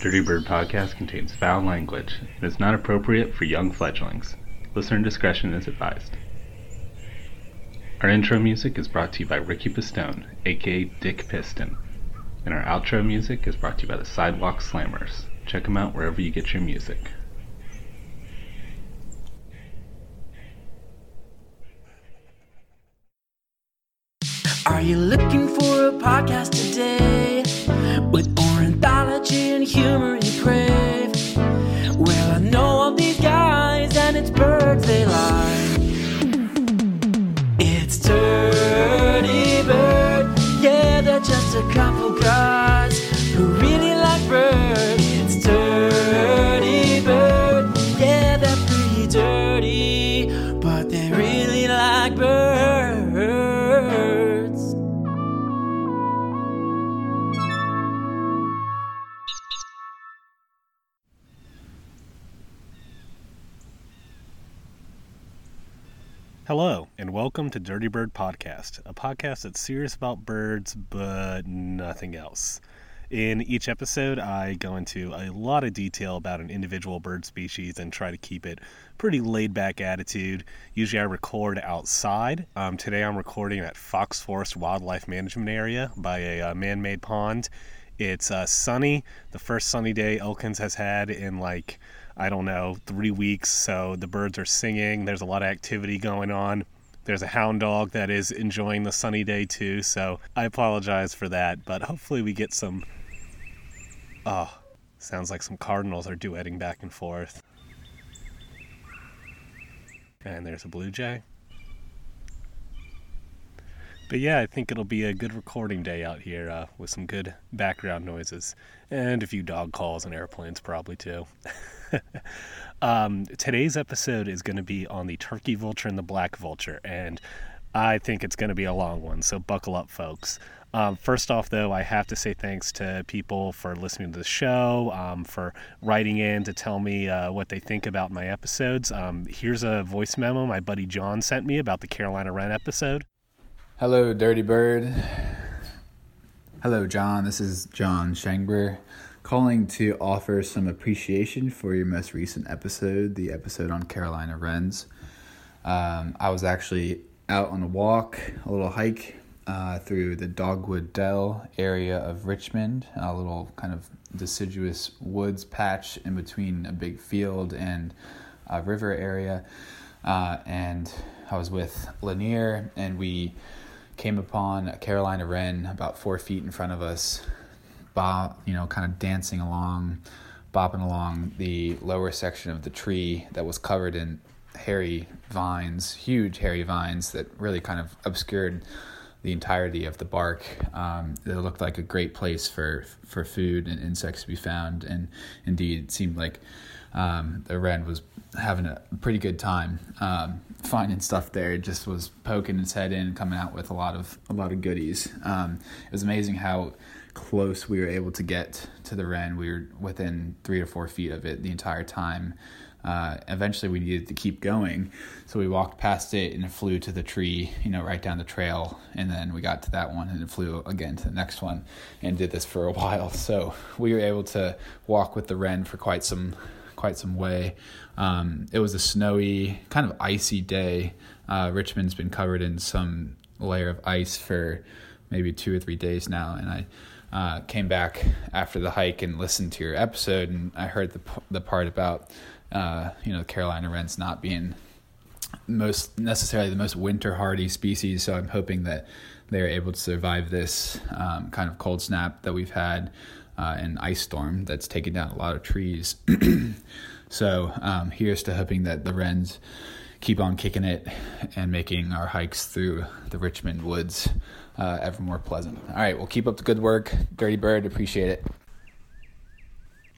Dirty Bird podcast contains foul language and is not appropriate for young fledglings. Listener discretion is advised. Our intro music is brought to you by Ricky Pistone, aka Dick Piston. And our outro music is brought to you by the Sidewalk Slammers. Check them out wherever you get your music. Are you looking for a podcast today welcome to Dirty Bird Podcast, a podcast that's serious about birds but nothing else. In each episode, I go into a lot of detail about an individual bird species and try to keep it pretty laid back attitude. Usually, I record outside. Um, today, I'm recording at Fox Forest Wildlife Management Area by a uh, man made pond. It's uh, sunny, the first sunny day Elkins has had in like I don't know, three weeks. So the birds are singing. There's a lot of activity going on. There's a hound dog that is enjoying the sunny day too. So I apologize for that. But hopefully we get some. Oh, sounds like some cardinals are duetting back and forth. And there's a blue jay. But yeah, I think it'll be a good recording day out here uh, with some good background noises and a few dog calls and airplanes, probably too. um, today's episode is going to be on the turkey vulture and the black vulture, and I think it's going to be a long one, so buckle up, folks. Um, first off, though, I have to say thanks to people for listening to the show, um, for writing in to tell me uh, what they think about my episodes. Um, here's a voice memo my buddy John sent me about the Carolina Wren episode. Hello, Dirty Bird. Hello, John. This is John Shangber calling to offer some appreciation for your most recent episode, the episode on Carolina Wrens. Um, I was actually out on a walk, a little hike uh, through the Dogwood Dell area of Richmond, a little kind of deciduous woods patch in between a big field and a river area. Uh, and I was with Lanier, and we came upon a Carolina wren about four feet in front of us, you know, kind of dancing along, bopping along the lower section of the tree that was covered in hairy vines, huge hairy vines that really kind of obscured the entirety of the bark. Um, it looked like a great place for for food and insects to be found, and indeed, it seemed like um, the wren was having a pretty good time um, finding stuff there. It just was poking its head in, coming out with a lot of a lot of goodies. Um, it was amazing how close we were able to get to the wren. We were within three or four feet of it the entire time. Uh, eventually, we needed to keep going, so we walked past it and it flew to the tree, you know, right down the trail. And then we got to that one and it flew again to the next one, and did this for a while. So we were able to walk with the wren for quite some quite some way. Um, it was a snowy, kind of icy day. Uh, Richmond's been covered in some layer of ice for maybe two or three days now, and I uh, came back after the hike and listened to your episode, and I heard the the part about uh, you know the Carolina wrens not being most necessarily the most winter hardy species. So I'm hoping that they're able to survive this um, kind of cold snap that we've had uh, ice storm that's taken down a lot of trees. so um, here's to hoping that the wrens keep on kicking it and making our hikes through the Richmond woods uh, ever more pleasant. All right, well, keep up the good work, Dirty Bird. Appreciate it.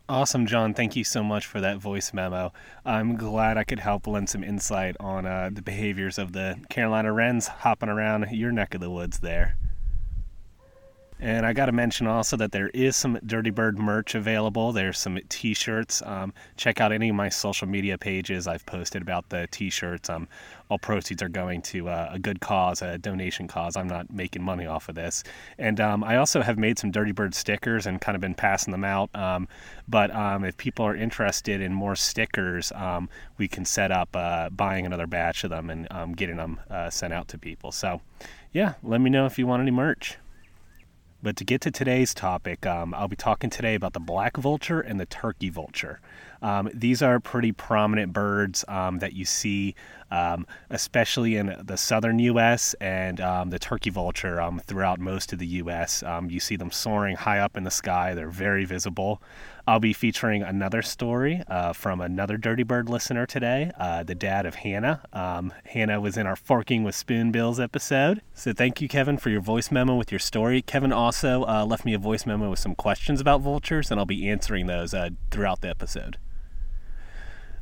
Awesome, John. Thank you so much for that voice memo. I'm glad I could help lend some insight on uh, the behaviors of the Carolina Wrens hopping around your neck of the woods there. And I got to mention also that there is some Dirty Bird merch available. There's some T-shirts. Um, check out any of my social media pages. I've posted about the T-shirts. Um, all proceeds are going to uh, a good cause, a donation cause. I'm not making money off of this. And um, I also have made some Dirty Bird stickers and kind of been passing them out. Um, but um, if people are interested in more stickers, um, we can set up uh, buying another batch of them and getting them uh, sent out to people. So, yeah, let me know if you want any merch. But to get to today's topic, um, I'll be talking today about the black vulture and the turkey vulture. Um, these are pretty prominent birds um, that you see, um, especially in the southern U.S. and um, the turkey vulture um, throughout most of the U.S. you see them soaring high up in the sky. They're very visible. I'll be featuring another story uh, from another Dirty Bird listener today, uh, the dad of Hannah. Um, Hannah was in our Forking with Spoonbills episode. So thank you, Kevin, for your voice memo with your story. Kevin also uh, left me a voice memo with some questions about vultures, and I'll be answering those uh, throughout the episode.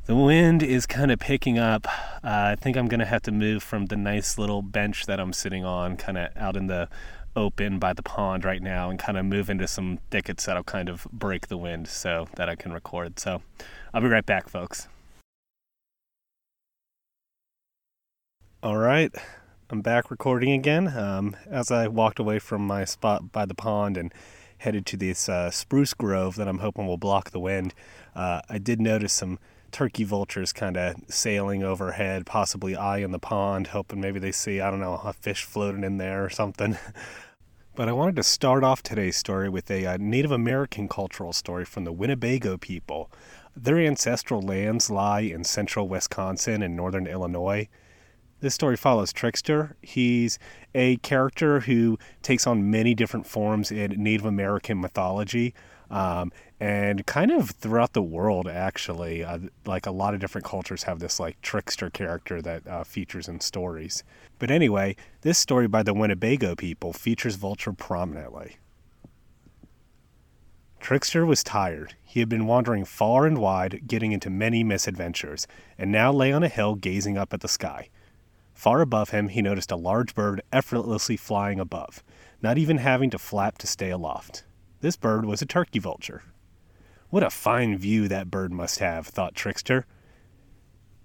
The wind is kind of picking up. Uh, I think I'm going to have to move from the nice little bench that I'm sitting on, kind of out in the open by the pond right now and kind of move into some thickets that'll kind of break the wind so that I can record. So I'll be right back, folks. All right, I'm back recording again. Um, as I walked away from my spot by the pond and headed to this uh, spruce grove that I'm hoping will block the wind, uh, I did notice some turkey vultures kind of sailing overhead, possibly eyeing the pond, hoping maybe they see, I don't know, a fish floating in there or something. but I wanted to start off today's story with a, a uh, Native American cultural story from the Winnebago people. Their ancestral lands lie in central Wisconsin and northern Illinois. This story follows Trickster. He's a character who takes on many different forms in Native American mythology. Um, and kind of throughout the world actually uh, like a lot of different cultures have this like trickster character that uh, features in stories. But anyway this story by the winnebago people features vulture prominently. Trickster was tired. He had been wandering far and wide getting into many misadventures and now lay on a hill gazing up at the sky. Far above him he noticed a large bird effortlessly flying above not even having to flap to stay aloft this bird was a turkey vulture what a fine view that bird must have, thought Trickster.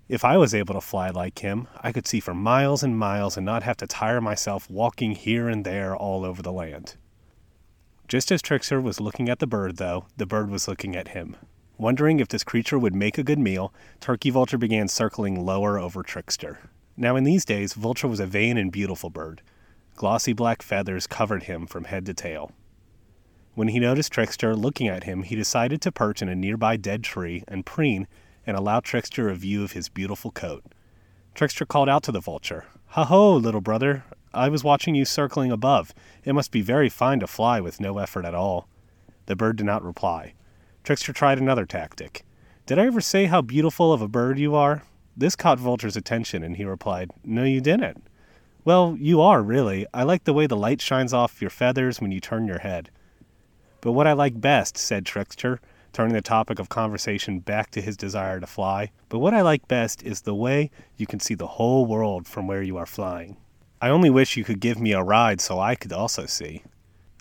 If I was able to fly like him, I could see for miles and miles and not have to tire myself walking here and there all over the land. Just as Trickster was looking at the bird, though, the bird was looking at him. Wondering if this creature would make a good meal, Turkey Vulture began circling lower over Trickster. Now, in these days, Vulture was a vain and beautiful bird. Glossy black feathers covered him from head to tail. When he noticed Trickster looking at him, he decided to perch in a nearby dead tree and preen and allow Trickster a view of his beautiful coat. Trickster called out to the vulture, Ha ho, little brother! I was watching you circling above. It must be very fine to fly with no effort at all. The bird did not reply. Trickster tried another tactic. Did I ever say how beautiful of a bird you are? This caught Vulture's attention, and he replied, No, you didn't. Well, you are, really. I like the way the light shines off your feathers when you turn your head. But what I like best, said Trickster, turning the topic of conversation back to his desire to fly, but what I like best is the way you can see the whole world from where you are flying. I only wish you could give me a ride so I could also see.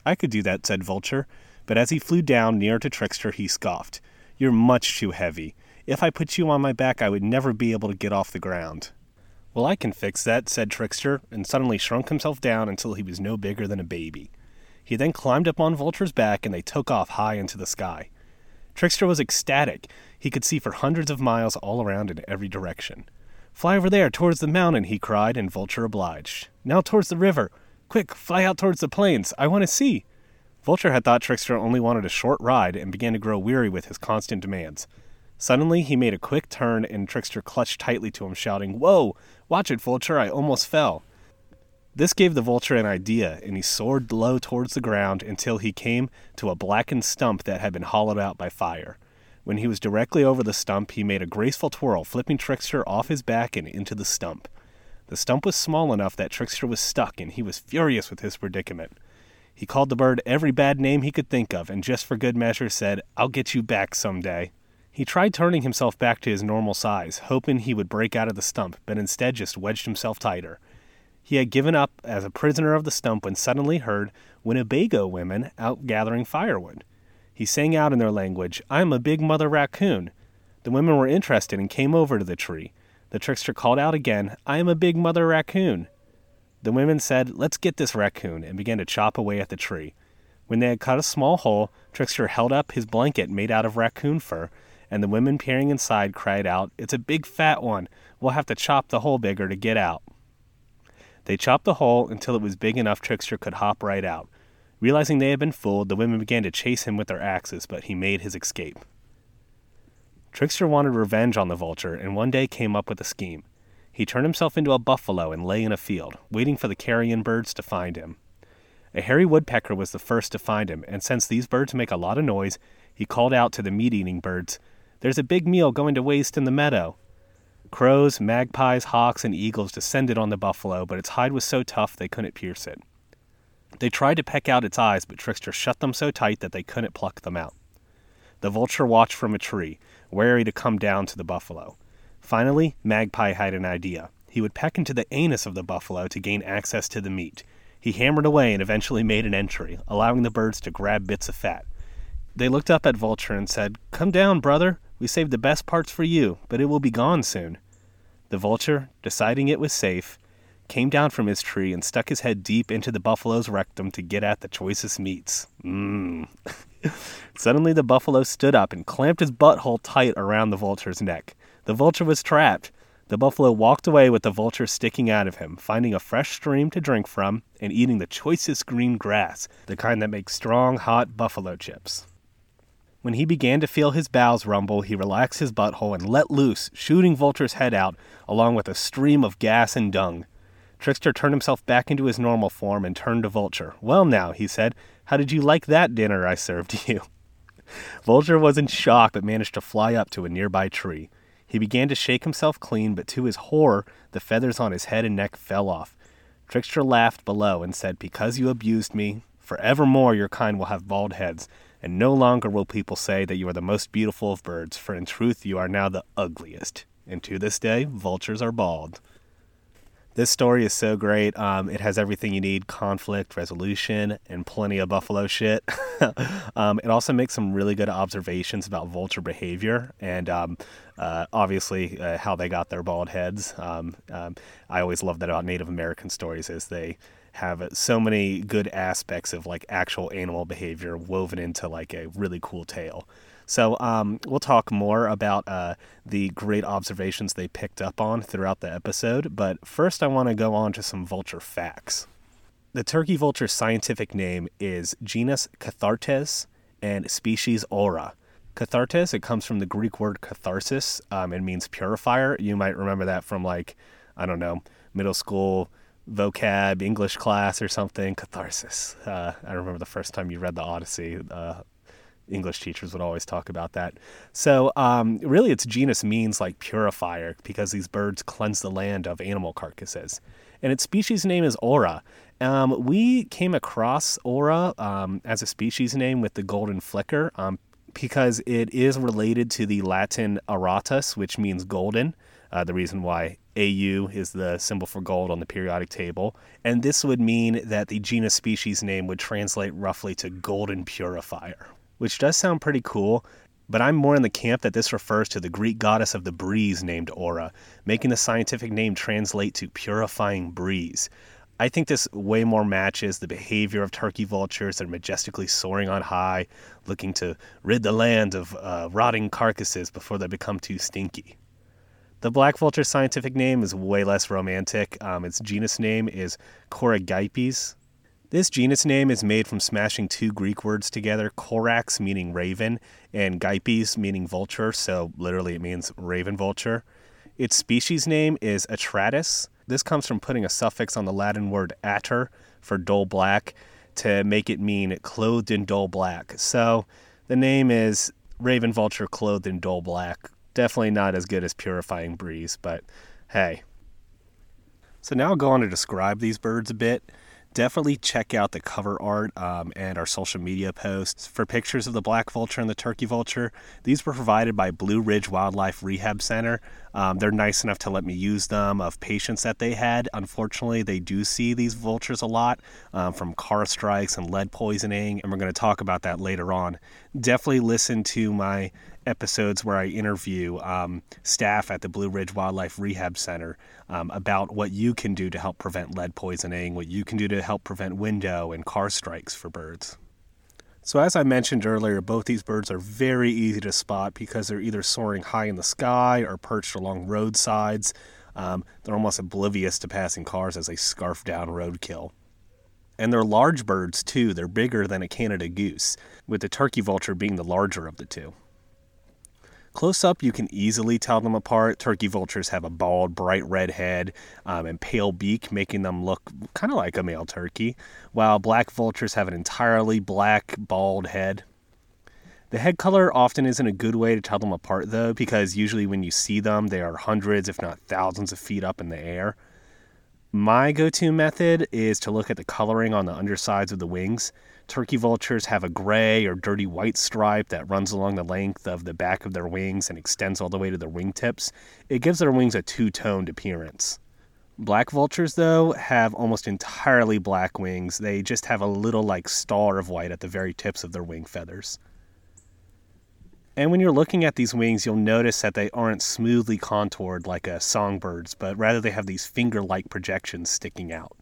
I could do that, said Vulture, but as he flew down near to Trickster, he scoffed. You're much too heavy. If I put you on my back, I would never be able to get off the ground. Well, I can fix that, said Trickster, and suddenly shrunk himself down until he was no bigger than a baby. He then climbed up on Vulture's back and they took off high into the sky. Trickster was ecstatic. He could see for hundreds of miles all around in every direction. Fly over there, towards the mountain, he cried, and Vulture obliged. Now towards the river. Quick, fly out towards the plains. I want to see. Vulture had thought Trickster only wanted a short ride and began to grow weary with his constant demands. Suddenly, he made a quick turn, and Trickster clutched tightly to him, shouting, Whoa! Watch it, Vulture, I almost fell. This gave the vulture an idea, and he soared low towards the ground until he came to a blackened stump that had been hollowed out by fire. When he was directly over the stump, he made a graceful twirl, flipping Trickster off his back and into the stump. The stump was small enough that Trickster was stuck, and he was furious with his predicament. He called the bird every bad name he could think of, and just for good measure said, I'll get you back some day. He tried turning himself back to his normal size, hoping he would break out of the stump, but instead just wedged himself tighter. He had given up as a prisoner of the stump when suddenly heard Winnebago women out gathering firewood. He sang out in their language, I'm a big mother raccoon. The women were interested and came over to the tree. The trickster called out again, I am a big mother raccoon. The women said, Let's get this raccoon, and began to chop away at the tree. When they had cut a small hole, Trickster held up his blanket made out of raccoon fur, and the women peering inside cried out, It's a big fat one. We'll have to chop the hole bigger to get out. They chopped the hole until it was big enough Trickster could hop right out. Realizing they had been fooled, the women began to chase him with their axes, but he made his escape. Trickster wanted revenge on the vulture and one day came up with a scheme. He turned himself into a buffalo and lay in a field, waiting for the carrion birds to find him. A hairy woodpecker was the first to find him, and since these birds make a lot of noise, he called out to the meat eating birds, There's a big meal going to waste in the meadow. Crows, magpies, hawks, and eagles descended on the buffalo, but its hide was so tough they couldn't pierce it. They tried to peck out its eyes, but Trickster shut them so tight that they couldn't pluck them out. The vulture watched from a tree, wary to come down to the buffalo. Finally, Magpie had an idea. He would peck into the anus of the buffalo to gain access to the meat. He hammered away and eventually made an entry, allowing the birds to grab bits of fat. They looked up at Vulture and said, Come down, brother. We saved the best parts for you, but it will be gone soon. The vulture, deciding it was safe, came down from his tree and stuck his head deep into the buffalo's rectum to get at the choicest meats. Mmm. Suddenly, the buffalo stood up and clamped his butthole tight around the vulture's neck. The vulture was trapped. The buffalo walked away with the vulture sticking out of him, finding a fresh stream to drink from and eating the choicest green grass, the kind that makes strong, hot buffalo chips. When he began to feel his bowels rumble, he relaxed his butthole and let loose, shooting Vulture's head out, along with a stream of gas and dung. Trickster turned himself back into his normal form and turned to Vulture. Well, now, he said, how did you like that dinner I served you? Vulture was in shock but managed to fly up to a nearby tree. He began to shake himself clean, but to his horror, the feathers on his head and neck fell off. Trickster laughed below and said, Because you abused me, forevermore your kind will have bald heads, and no longer will people say that you are the most beautiful of birds, for in truth you are now the ugliest. And to this day, vultures are bald. This story is so great. Um, it has everything you need conflict, resolution, and plenty of buffalo shit. um, it also makes some really good observations about vulture behavior and um, uh, obviously uh, how they got their bald heads. Um, um, I always love that about Native American stories is they have so many good aspects of like actual animal behavior woven into like a really cool tale. So um, we'll talk more about uh, the great observations they picked up on throughout the episode. But first, I want to go on to some vulture facts. The turkey vulture's scientific name is genus Cathartes and species Aura. Cathartes, it comes from the Greek word catharsis. Um, it means purifier. You might remember that from like, I don't know, middle school vocab English class or something. Catharsis. Uh, I remember the first time you read the Odyssey. Uh, English teachers would always talk about that. So, um, really, its genus means like purifier because these birds cleanse the land of animal carcasses. And its species name is Aura. Um, we came across Aura um, as a species name with the golden flicker um, because it is related to the Latin auratus, which means golden. Uh, the reason why AU is the symbol for gold on the periodic table. And this would mean that the genus species name would translate roughly to golden purifier, which does sound pretty cool, but I'm more in the camp that this refers to the Greek goddess of the breeze named Aura, making the scientific name translate to purifying breeze. I think this way more matches the behavior of turkey vultures that are majestically soaring on high, looking to rid the land of uh, rotting carcasses before they become too stinky. The black vulture's scientific name is way less romantic. Um, its genus name is Coragyps, this genus name is made from smashing two Greek words together, corax meaning raven and gypes meaning vulture, so literally it means raven vulture. Its species name is Atratus. This comes from putting a suffix on the Latin word atter for dull black to make it mean clothed in dull black. So the name is raven vulture clothed in dull black. Definitely not as good as purifying breeze, but hey. So now I'll go on to describe these birds a bit definitely check out the cover art um, and our social media posts for pictures of the black vulture and the turkey vulture. These were provided by Blue Ridge Wildlife Rehab Center. Um, they're nice enough to let me use them of patients that they had. Unfortunately, they do see these vultures a lot um, from car strikes and lead poisoning, and we're going to talk about that later on. Definitely listen to my episodes where I interview um, staff at the Blue Ridge Wildlife Rehab Center um, about what you can do to help prevent lead poisoning, what you can do to help prevent window and car strikes for birds. So, as I mentioned earlier, both these birds are very easy to spot because they're either soaring high in the sky or perched along roadsides. Um, they're almost oblivious to passing cars as they scarf down roadkill. And they're large birds too. They're bigger than a Canada goose, with the turkey vulture being the larger of the two. Close up, you can easily tell them apart. Turkey vultures have a bald, bright red head um, and pale beak, making them look kind of like a male turkey, while black vultures have an entirely black, bald head. The head color often isn't a good way to tell them apart, though, because usually when you see them, they are hundreds, if not thousands, of feet up in the air. My go to method is to look at the coloring on the undersides of the wings. Turkey vultures have a gray or dirty white stripe that runs along the length of the back of their wings and extends all the way to their wingtips. It gives their wings a two toned appearance. Black vultures, though, have almost entirely black wings. They just have a little like star of white at the very tips of their wing feathers. And when you're looking at these wings, you'll notice that they aren't smoothly contoured like a songbird's, but rather they have these finger like projections sticking out.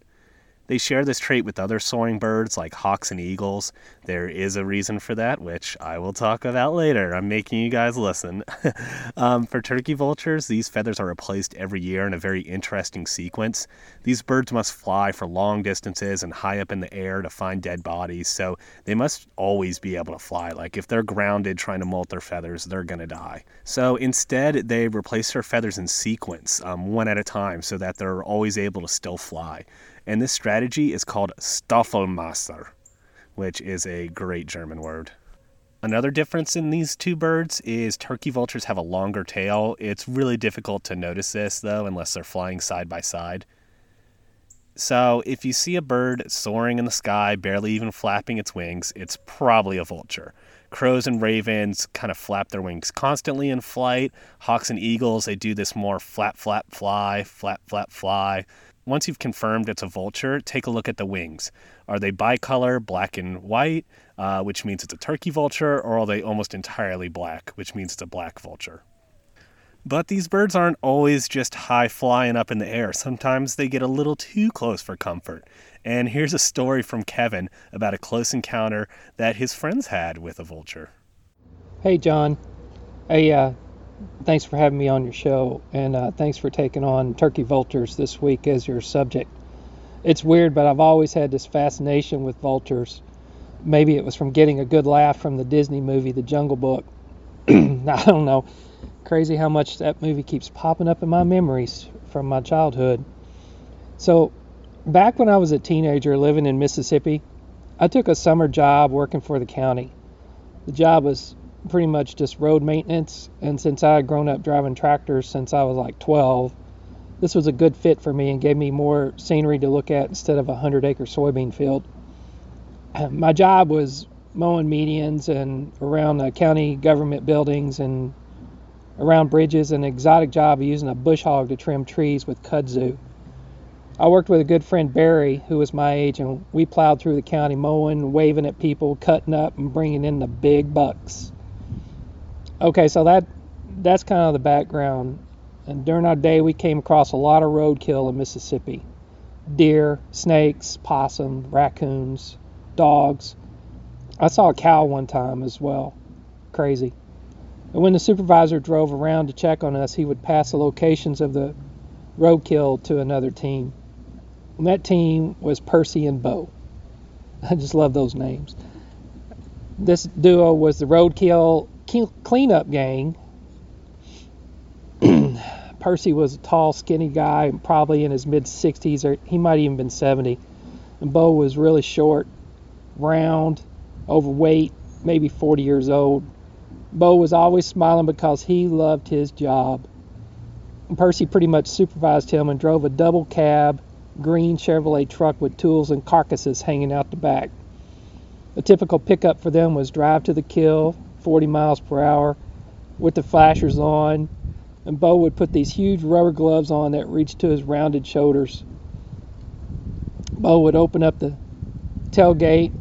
They share this trait with other soaring birds like hawks and eagles. There is a reason for that, which I will talk about later. I'm making you guys listen. um, for turkey vultures, these feathers are replaced every year in a very interesting sequence. These birds must fly for long distances and high up in the air to find dead bodies, so they must always be able to fly. Like if they're grounded trying to molt their feathers, they're going to die. So instead, they replace their feathers in sequence, um, one at a time, so that they're always able to still fly and this strategy is called Staffelmauser, which is a great German word. Another difference in these two birds is turkey vultures have a longer tail. It's really difficult to notice this, though, unless they're flying side by side. So, if you see a bird soaring in the sky, barely even flapping its wings, it's probably a vulture. Crows and ravens kind of flap their wings constantly in flight. Hawks and eagles, they do this more flap, flap, fly, flap, flap, fly once you've confirmed it's a vulture, take a look at the wings. Are they bicolor, black and white, uh, which means it's a turkey vulture, or are they almost entirely black, which means it's a black vulture? But these birds aren't always just high flying up in the air. Sometimes they get a little too close for comfort. And here's a story from Kevin about a close encounter that his friends had with a vulture. Hey, John. Hey, uh, thanks for having me on your show, and uh, thanks for taking on turkey vultures this week as your subject. It's weird, but I've always had this fascination with vultures. Maybe it was from getting a good laugh from the Disney movie, The Jungle Book. I don't know. Crazy how much that movie keeps popping up in my memories from my childhood. So, back when I was a teenager living in Mississippi, I took a summer job working for the county. The job was pretty much just road maintenance. And since I had grown up driving tractors since I was like 12, this was a good fit for me and gave me more scenery to look at instead of a 100 acre soybean field. My job was mowing medians and around the county government buildings and around bridges, an exotic job of using a bush hog to trim trees with kudzu. I worked with a good friend Barry, who was my age, and we plowed through the county mowing, waving at people, cutting up, and bringing in the big bucks. Okay, so that that's kind of the background. And during our day, we came across a lot of roadkill in Mississippi: deer, snakes, possum, raccoons, dogs. I saw a cow one time as well. Crazy. And when the supervisor drove around to check on us, he would pass the locations of the roadkill to another team. And that team was Percy and Bo. I just love those names. This duo was the roadkill cleanup gang, Percy was a tall, skinny guy, probably in his mid 60s, or he might even been 70. And Bo was really short, round, overweight, maybe 40 years old. Bo was always smiling because he loved his job. And Percy pretty much supervised him and drove a double cab, green Chevrolet truck with tools and carcasses hanging out the back. A typical pickup for them was drive to the kill, 40 miles per hour with the flashers on, and Bo would put these huge rubber gloves on that reached to his rounded shoulders. Bo would open up the tailgate,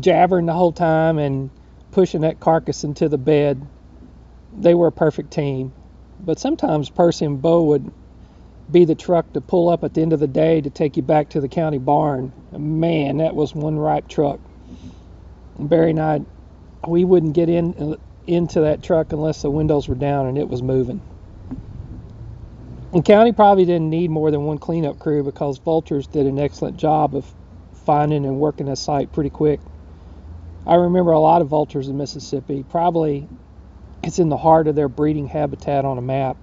jabbering the whole time and pushing that carcass into the bed. They were a perfect team. But sometimes Percy and Bo would be the truck to pull up at the end of the day to take you back to the county barn. Man, that was one ripe truck. Barry and I, we wouldn't get in uh, into that truck unless the windows were down and it was moving. The county probably didn't need more than one cleanup crew because vultures did an excellent job of finding and working a site pretty quick. I remember a lot of vultures in Mississippi. Probably it's in the heart of their breeding habitat on a map.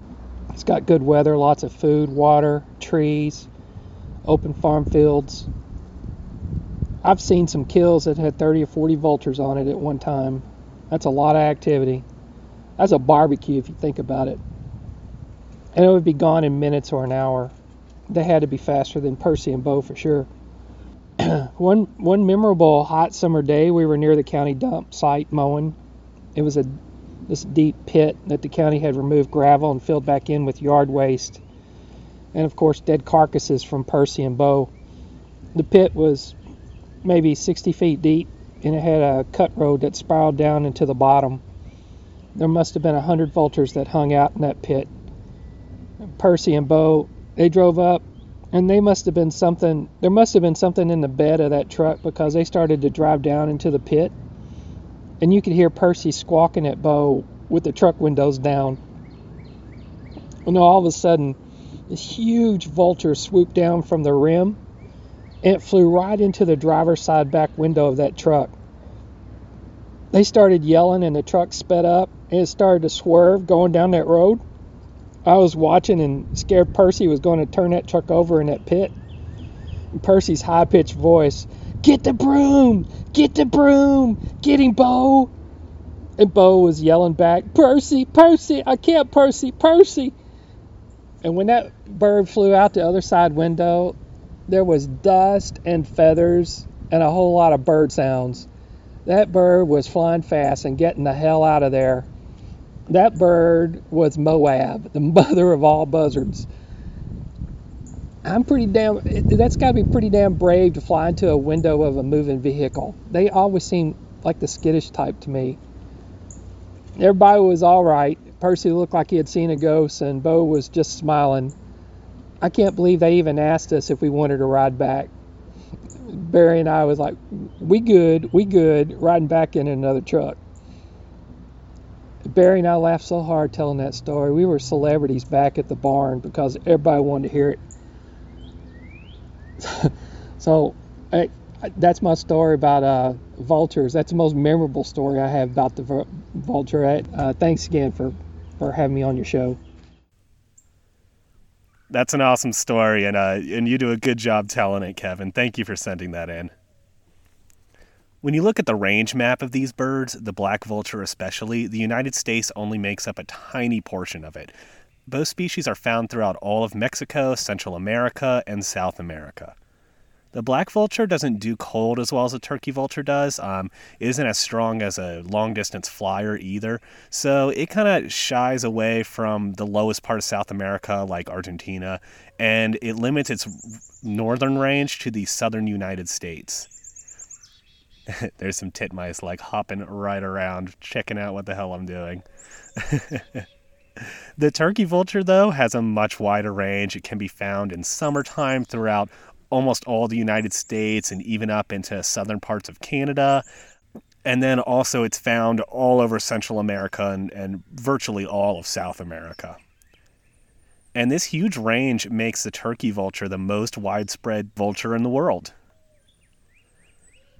It's got good weather, lots of food, water, trees, open farm fields. I've seen some kills that had 30 or 40 vultures on it at one time. That's a lot of activity. That's a barbecue if you think about it. And it would be gone in minutes or an hour. They had to be faster than Percy and Bo for sure. one one memorable hot summer day, we were near the county dump site mowing. It was a this deep pit that the county had removed gravel and filled back in with yard waste, and of course dead carcasses from Percy and Bo. The pit was maybe 60 feet deep, and it had a cut road that spiraled down into the bottom. There must have been a hundred vultures that hung out in that pit. Percy and Bo, they drove up, and they must have been something. There must have been something in the bed of that truck because they started to drive down into the pit, and you could hear Percy squawking at Bo with the truck windows down. And all of a sudden, this huge vulture swooped down from the rim it flew right into the driver's side back window of that truck. They started yelling, and the truck sped up and it started to swerve going down that road. I was watching and scared Percy was going to turn that truck over in that pit. And Percy's high pitched voice, Get the broom! Get the broom! Get him, Bo! And Bo was yelling back, Percy! Percy! I can't, Percy! Percy! And when that bird flew out the other side window, there was dust and feathers and a whole lot of bird sounds. That bird was flying fast and getting the hell out of there. That bird was Moab, the mother of all buzzards. I'm pretty damn, that's got to be pretty damn brave to fly into a window of a moving vehicle. They always seem like the skittish type to me. Everybody was all right. Percy looked like he had seen a ghost, and Bo was just smiling. I can't believe they even asked us if we wanted to ride back. Barry and I was like, we good, we good, riding back in another truck. Barry and I laughed so hard telling that story. We were celebrities back at the barn because everybody wanted to hear it. so I, that's my story about uh, vultures. That's the most memorable story I have about the vulture. Uh, thanks again for, for having me on your show that's an awesome story, and uh, and you do a good job telling it, Kevin. Thank you for sending that in. When you look at the range map of these birds, the black vulture especially, the United States only makes up a tiny portion of it. Both species are found throughout all of Mexico, Central America, and South America. The black vulture doesn't do cold as well as a turkey vulture does. Um, isn't as strong as a long distance flyer either. So it kind of shies away from the lowest part of South America, like Argentina, and it limits its northern range to the southern United States. There's some titmice like hopping right around, checking out what the hell I'm doing. The turkey vulture, though, has a much wider range. It can be found in summertime throughout almost all the United States and even up into southern parts of Canada. And then also, it's found all over Central America and, and virtually all of South America. And this huge range makes the turkey vulture the most widespread vulture in the world.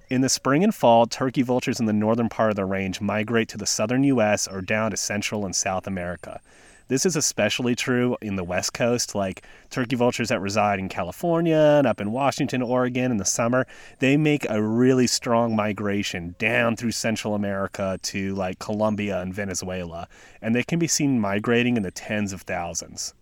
In the spring and fall, turkey vultures in the northern part of the range migrate to the southern U.S. or down to Central and South America. This is especially true in the West Coast, like turkey vultures that reside in California and up in Washington, Oregon in the summer. They make a really strong migration down through Central America to like Colombia and Venezuela, and they can be seen migrating in the tens of thousands.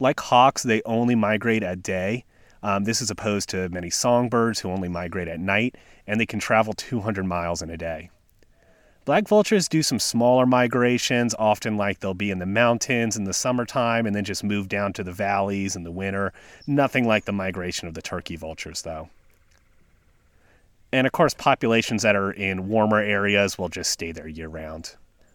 Like hawks, they only migrate at day. Um, this is opposed to many songbirds who only migrate at night, and they can travel 200 miles in a day. Black vultures do some smaller migrations, often like they'll be in the mountains in the summertime and then just move down to the valleys in the winter. Nothing like the migration of the turkey vultures, though. And of course, populations that are in warmer areas will just stay there year round.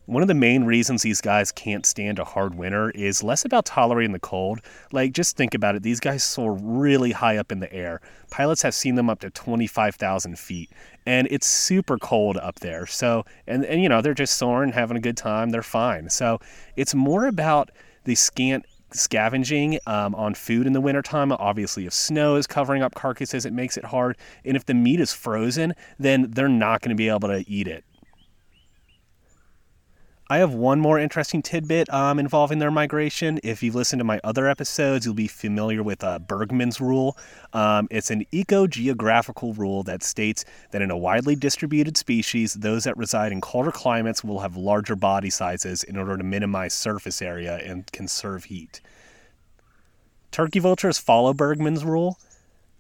One of the main reasons these guys can't stand a hard winter is less about tolerating the cold. Like, just think about it. These guys soar really high up in the air. Pilots have seen them up to 25,000 feet, and it's super cold up there. So, and, and you know, they're just soaring, having a good time. They're fine. So, it's more about the scant scavenging um, on food in the wintertime. Obviously, if snow is covering up carcasses, it makes it hard. And if the meat is frozen, then they're not going to be able to eat it. I have one more interesting tidbit um, involving their migration. If you've listened to my other episodes, you'll be familiar with uh, Bergmann's rule. Um, it's an eco-geographical rule that states that in a widely distributed species, those that reside in colder climates will have larger body sizes in order to minimize surface area and conserve heat. Turkey vultures follow Bergman's rule,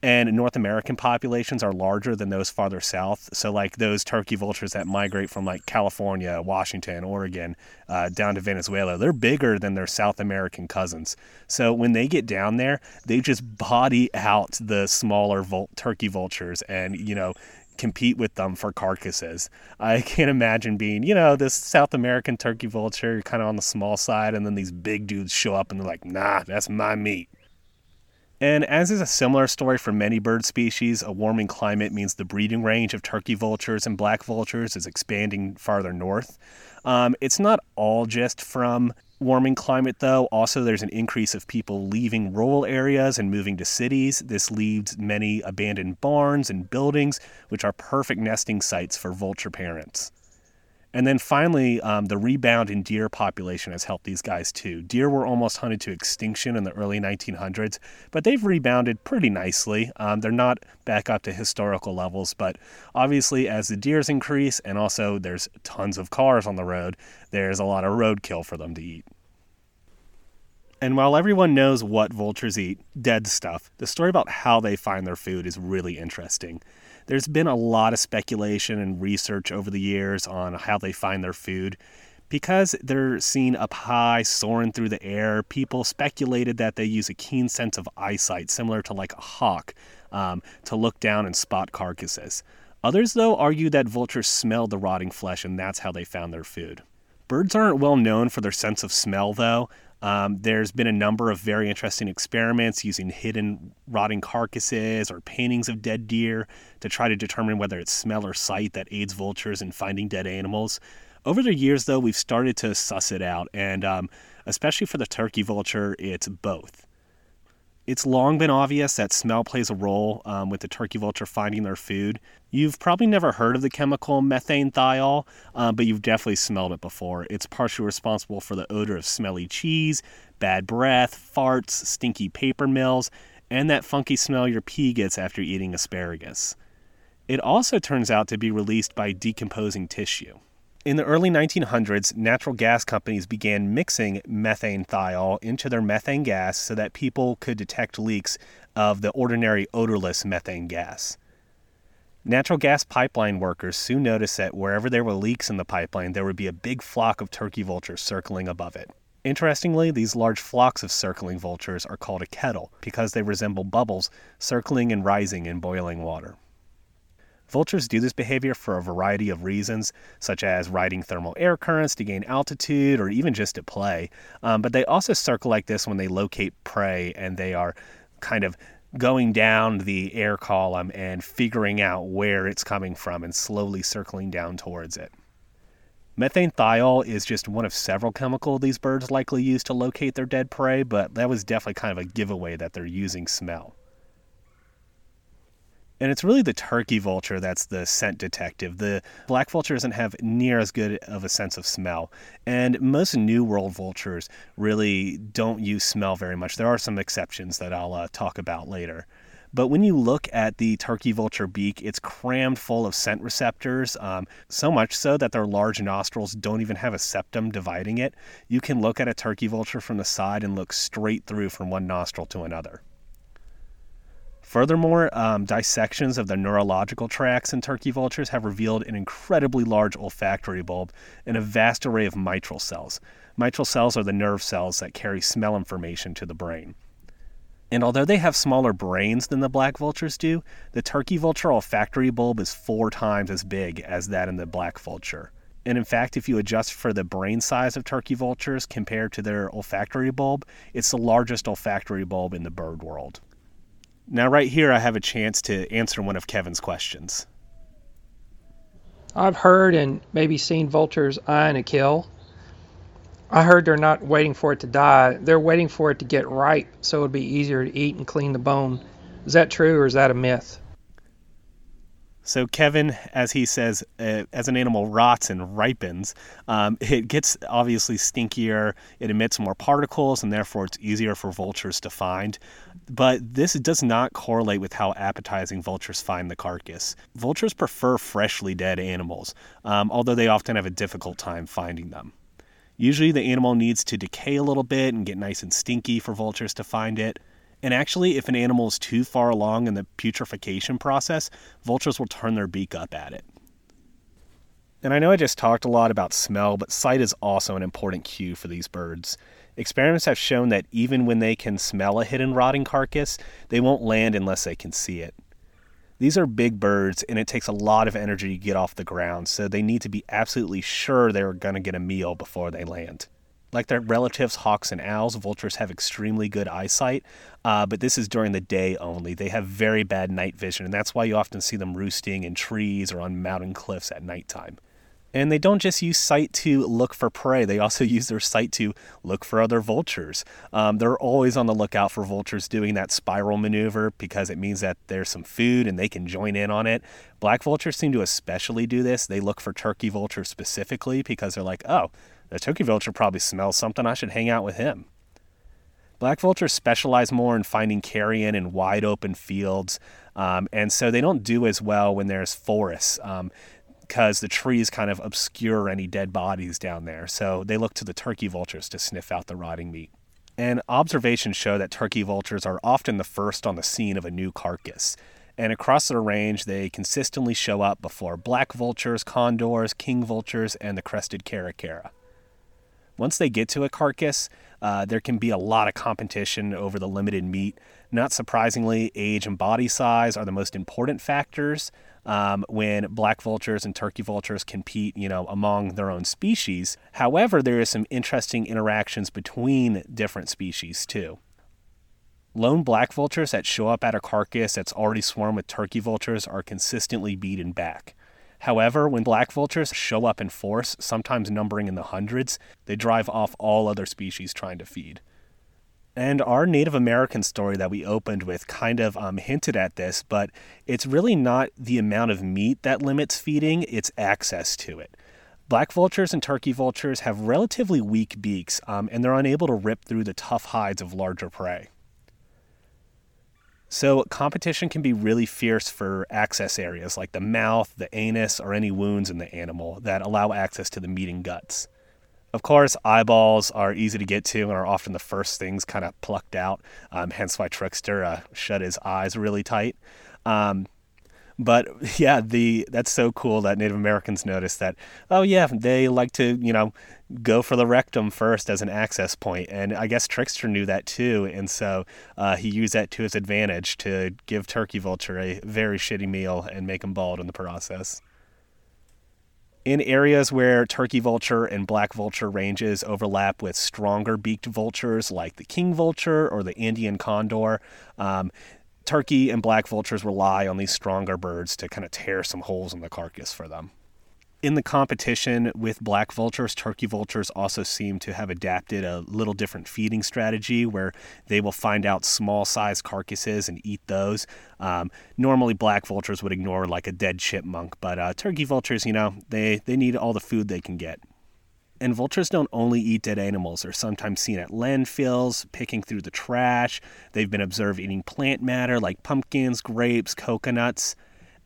and North American populations are larger than those farther south. So, like those turkey vultures that migrate from like California, Washington, Oregon, uh, down to Venezuela, they're bigger than their South American cousins. So, when they get down there, they just body out the smaller turkey vultures and, you know, compete with them for carcasses. I can't imagine being, you know, this South American turkey vulture, you're kind of on the small side, and then these big dudes show up and they're like, nah, that's my meat. And as is a similar story for many bird species, a warming climate means the breeding range of turkey vultures and black vultures is expanding farther north. Um, it's not all just from warming climate, though. Also, there's an increase of people leaving rural areas and moving to cities. This leaves many abandoned barns and buildings, which are perfect nesting sites for vulture parents. And then finally, um, the rebound in deer population has helped these guys too. Deer were almost hunted to extinction in the early 1900s, but they've rebounded pretty nicely. Um, they're not back up to historical levels, but obviously, as the deers increase and also there's tons of cars on the road, there's a lot of roadkill for them to eat. And while everyone knows what vultures eat, dead stuff, the story about how they find their food is really interesting. There's been a lot of speculation and research over the years on how they find their food. Because they're seen up high, soaring through the air, people speculated that they use a keen sense of eyesight, similar to like a hawk, um, to look down and spot carcasses. Others, though, argue that vultures smell the rotting flesh and that's how they found their food. Birds aren't well known for their sense of smell, though. Um, there's been a number of very interesting experiments using hidden rotting carcasses or paintings of dead deer to try to determine whether it's smell or sight that aids vultures in finding dead animals. Over the years, though, we've started to suss it out, and um, especially for the turkey vulture, it's both. It's long been obvious that smell plays a role um, with the turkey vulture finding their food. You've probably never heard of the chemical methane thiol, uh, but you've definitely smelled it before. It's partially responsible for the odor of smelly cheese, bad breath, farts, stinky paper mills, and that funky smell your pee gets after eating asparagus. It also turns out to be released by decomposing tissue. In the early 1900s, natural gas companies began mixing methane thiol into their methane gas so that people could detect leaks of the ordinary odorless methane gas. Natural gas pipeline workers soon noticed that wherever there were leaks in the pipeline, there would be a big flock of turkey vultures circling above it. Interestingly, these large flocks of circling vultures are called a kettle because they resemble bubbles circling and rising in boiling water. Vultures do this behavior for a variety of reasons, such as riding thermal air currents to gain altitude or even just to play. Um, but they also circle like this when they locate prey and they are kind of going down the air column and figuring out where it's coming from and slowly circling down towards it. Methane thiol is just one of several chemicals these birds likely use to locate their dead prey, but that was definitely kind of a giveaway that they're using smell. And it's really the turkey vulture that's the scent detective. The black vulture doesn't have near as good of a sense of smell. And most New World vultures really don't use smell very much. There are some exceptions that I'll uh, talk about later. But when you look at the turkey vulture beak, it's crammed full of scent receptors, um, so much so that their large nostrils don't even have a septum dividing it. You can look at a turkey vulture from the side and look straight through from one nostril to another. Furthermore, um, dissections of the neurological tracts in turkey vultures have revealed an incredibly large olfactory bulb and a vast array of mitral cells. Mitral cells are the nerve cells that carry smell information to the brain. And although they have smaller brains than the black vultures do, the turkey vulture olfactory bulb is four times as big as that in the black vulture. And in fact, if you adjust for the brain size of turkey vultures compared to their olfactory bulb, it's the largest olfactory bulb in the bird world. Now, right here, I have a chance to answer one of Kevin's questions. I've heard and maybe seen vultures eyeing a kill. I heard they're not waiting for it to die, they're waiting for it to get ripe so it'd be easier to eat and clean the bone. Is that true or is that a myth? So, Kevin, as he says, uh, as an animal rots and ripens, um, it gets obviously stinkier, it emits more particles, and therefore it's easier for vultures to find. But this does not correlate with how appetizing vultures find the carcass. Vultures prefer freshly dead animals, um, although they often have a difficult time finding them. Usually, the animal needs to decay a little bit and get nice and stinky for vultures to find it. And actually, if an animal is too far along in the putrefaction process, vultures will turn their beak up at it. And I know I just talked a lot about smell, but sight is also an important cue for these birds. Experiments have shown that even when they can smell a hidden rotting carcass, they won't land unless they can see it. These are big birds, and it takes a lot of energy to get off the ground, so they need to be absolutely sure they're going to get a meal before they land. Like their relatives, hawks and owls, vultures have extremely good eyesight, uh, but this is during the day only. They have very bad night vision, and that's why you often see them roosting in trees or on mountain cliffs at nighttime. And they don't just use sight to look for prey, they also use their sight to look for other vultures. Um, they're always on the lookout for vultures doing that spiral maneuver because it means that there's some food and they can join in on it. Black vultures seem to especially do this. They look for turkey vultures specifically because they're like, oh, the turkey vulture probably smells something. I should hang out with him. Black vultures specialize more in finding carrion in wide open fields, um, and so they don't do as well when there's forests because um, the trees kind of obscure any dead bodies down there. So they look to the turkey vultures to sniff out the rotting meat. And observations show that turkey vultures are often the first on the scene of a new carcass. And across their range, they consistently show up before black vultures, condors, king vultures, and the crested caracara. Once they get to a carcass, uh, there can be a lot of competition over the limited meat. Not surprisingly, age and body size are the most important factors um, when black vultures and turkey vultures compete, you know, among their own species. However, there is some interesting interactions between different species too. Lone black vultures that show up at a carcass that's already swarmed with turkey vultures are consistently beaten back. However, when black vultures show up in force, sometimes numbering in the hundreds, they drive off all other species trying to feed. And our Native American story that we opened with kind of um, hinted at this, but it's really not the amount of meat that limits feeding, it's access to it. Black vultures and turkey vultures have relatively weak beaks, um, and they're unable to rip through the tough hides of larger prey. So, competition can be really fierce for access areas like the mouth, the anus, or any wounds in the animal that allow access to the meat and guts. Of course, eyeballs are easy to get to and are often the first things kind of plucked out, um, hence why Trickster uh, shut his eyes really tight. Um, but yeah, the that's so cool that Native Americans noticed that. Oh yeah, they like to you know go for the rectum first as an access point, and I guess Trickster knew that too, and so uh, he used that to his advantage to give Turkey Vulture a very shitty meal and make him bald in the process. In areas where turkey vulture and black vulture ranges overlap with stronger beaked vultures like the king vulture or the Andean condor, um, turkey and black vultures rely on these stronger birds to kind of tear some holes in the carcass for them. In the competition with black vultures, turkey vultures also seem to have adapted a little different feeding strategy where they will find out small sized carcasses and eat those. Um, normally, black vultures would ignore like a dead chipmunk, but uh, turkey vultures, you know, they, they need all the food they can get. And vultures don't only eat dead animals. They're sometimes seen at landfills, picking through the trash. They've been observed eating plant matter like pumpkins, grapes, coconuts.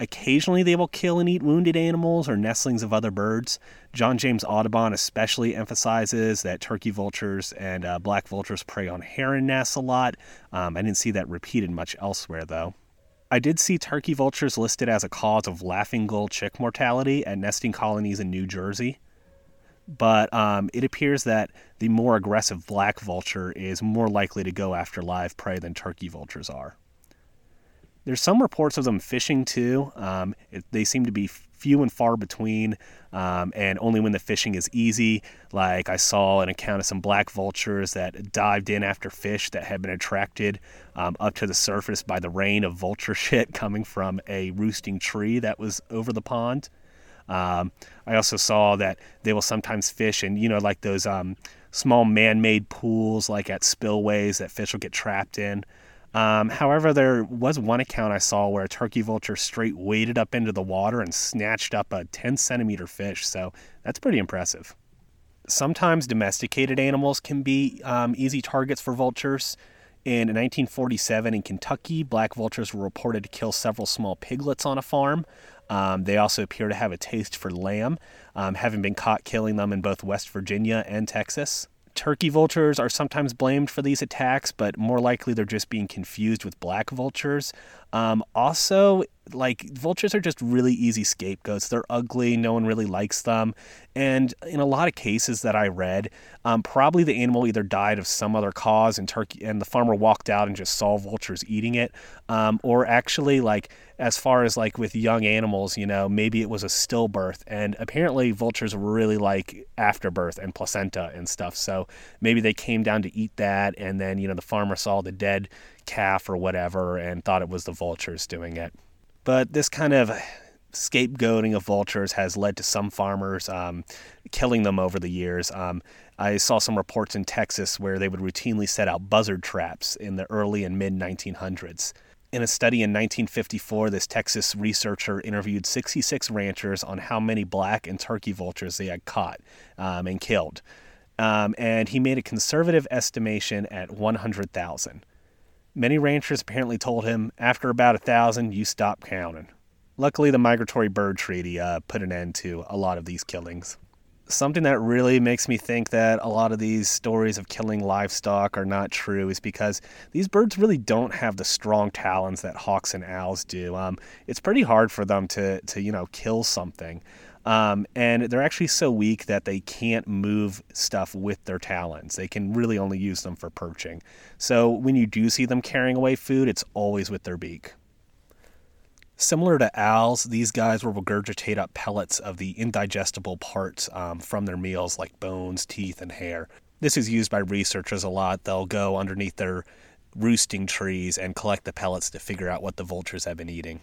Occasionally, they will kill and eat wounded animals or nestlings of other birds. John James Audubon especially emphasizes that turkey vultures and uh, black vultures prey on heron nests a lot. Um, I didn't see that repeated much elsewhere, though. I did see turkey vultures listed as a cause of laughing gull chick mortality at nesting colonies in New Jersey. But um, it appears that the more aggressive black vulture is more likely to go after live prey than turkey vultures are. There's some reports of them fishing too. Um, it, they seem to be few and far between, um, and only when the fishing is easy. Like I saw an account of some black vultures that dived in after fish that had been attracted um, up to the surface by the rain of vulture shit coming from a roosting tree that was over the pond. Um, I also saw that they will sometimes fish in, you know, like those um, small man made pools, like at spillways that fish will get trapped in. Um, however, there was one account I saw where a turkey vulture straight waded up into the water and snatched up a 10 centimeter fish, so that's pretty impressive. Sometimes domesticated animals can be um, easy targets for vultures. In 1947 in Kentucky, black vultures were reported to kill several small piglets on a farm. Um, they also appear to have a taste for lamb, um, having been caught killing them in both West Virginia and Texas. Turkey vultures are sometimes blamed for these attacks, but more likely they're just being confused with black vultures. Um, also, like vultures are just really easy scapegoats. They're ugly, no one really likes them. And in a lot of cases that I read, um, probably the animal either died of some other cause and turkey and the farmer walked out and just saw vultures eating it, um, or actually like as far as like with young animals, you know, maybe it was a stillbirth, and apparently vultures really like afterbirth and placenta and stuff. So maybe they came down to eat that, and then you know the farmer saw the dead calf or whatever and thought it was the vultures doing it. But this kind of scapegoating of vultures has led to some farmers um, killing them over the years. Um, I saw some reports in Texas where they would routinely set out buzzard traps in the early and mid 1900s. In a study in 1954, this Texas researcher interviewed 66 ranchers on how many black and turkey vultures they had caught um, and killed. Um, and he made a conservative estimation at 100,000. Many ranchers apparently told him, after about a thousand, you stop counting. Luckily, the Migratory Bird Treaty uh, put an end to a lot of these killings. Something that really makes me think that a lot of these stories of killing livestock are not true is because these birds really don't have the strong talons that hawks and owls do. Um, it's pretty hard for them to, to you know, kill something. Um, and they're actually so weak that they can't move stuff with their talons. They can really only use them for perching. So when you do see them carrying away food, it's always with their beak. Similar to owls, these guys will regurgitate up pellets of the indigestible parts um, from their meals, like bones, teeth, and hair. This is used by researchers a lot. They'll go underneath their roosting trees and collect the pellets to figure out what the vultures have been eating.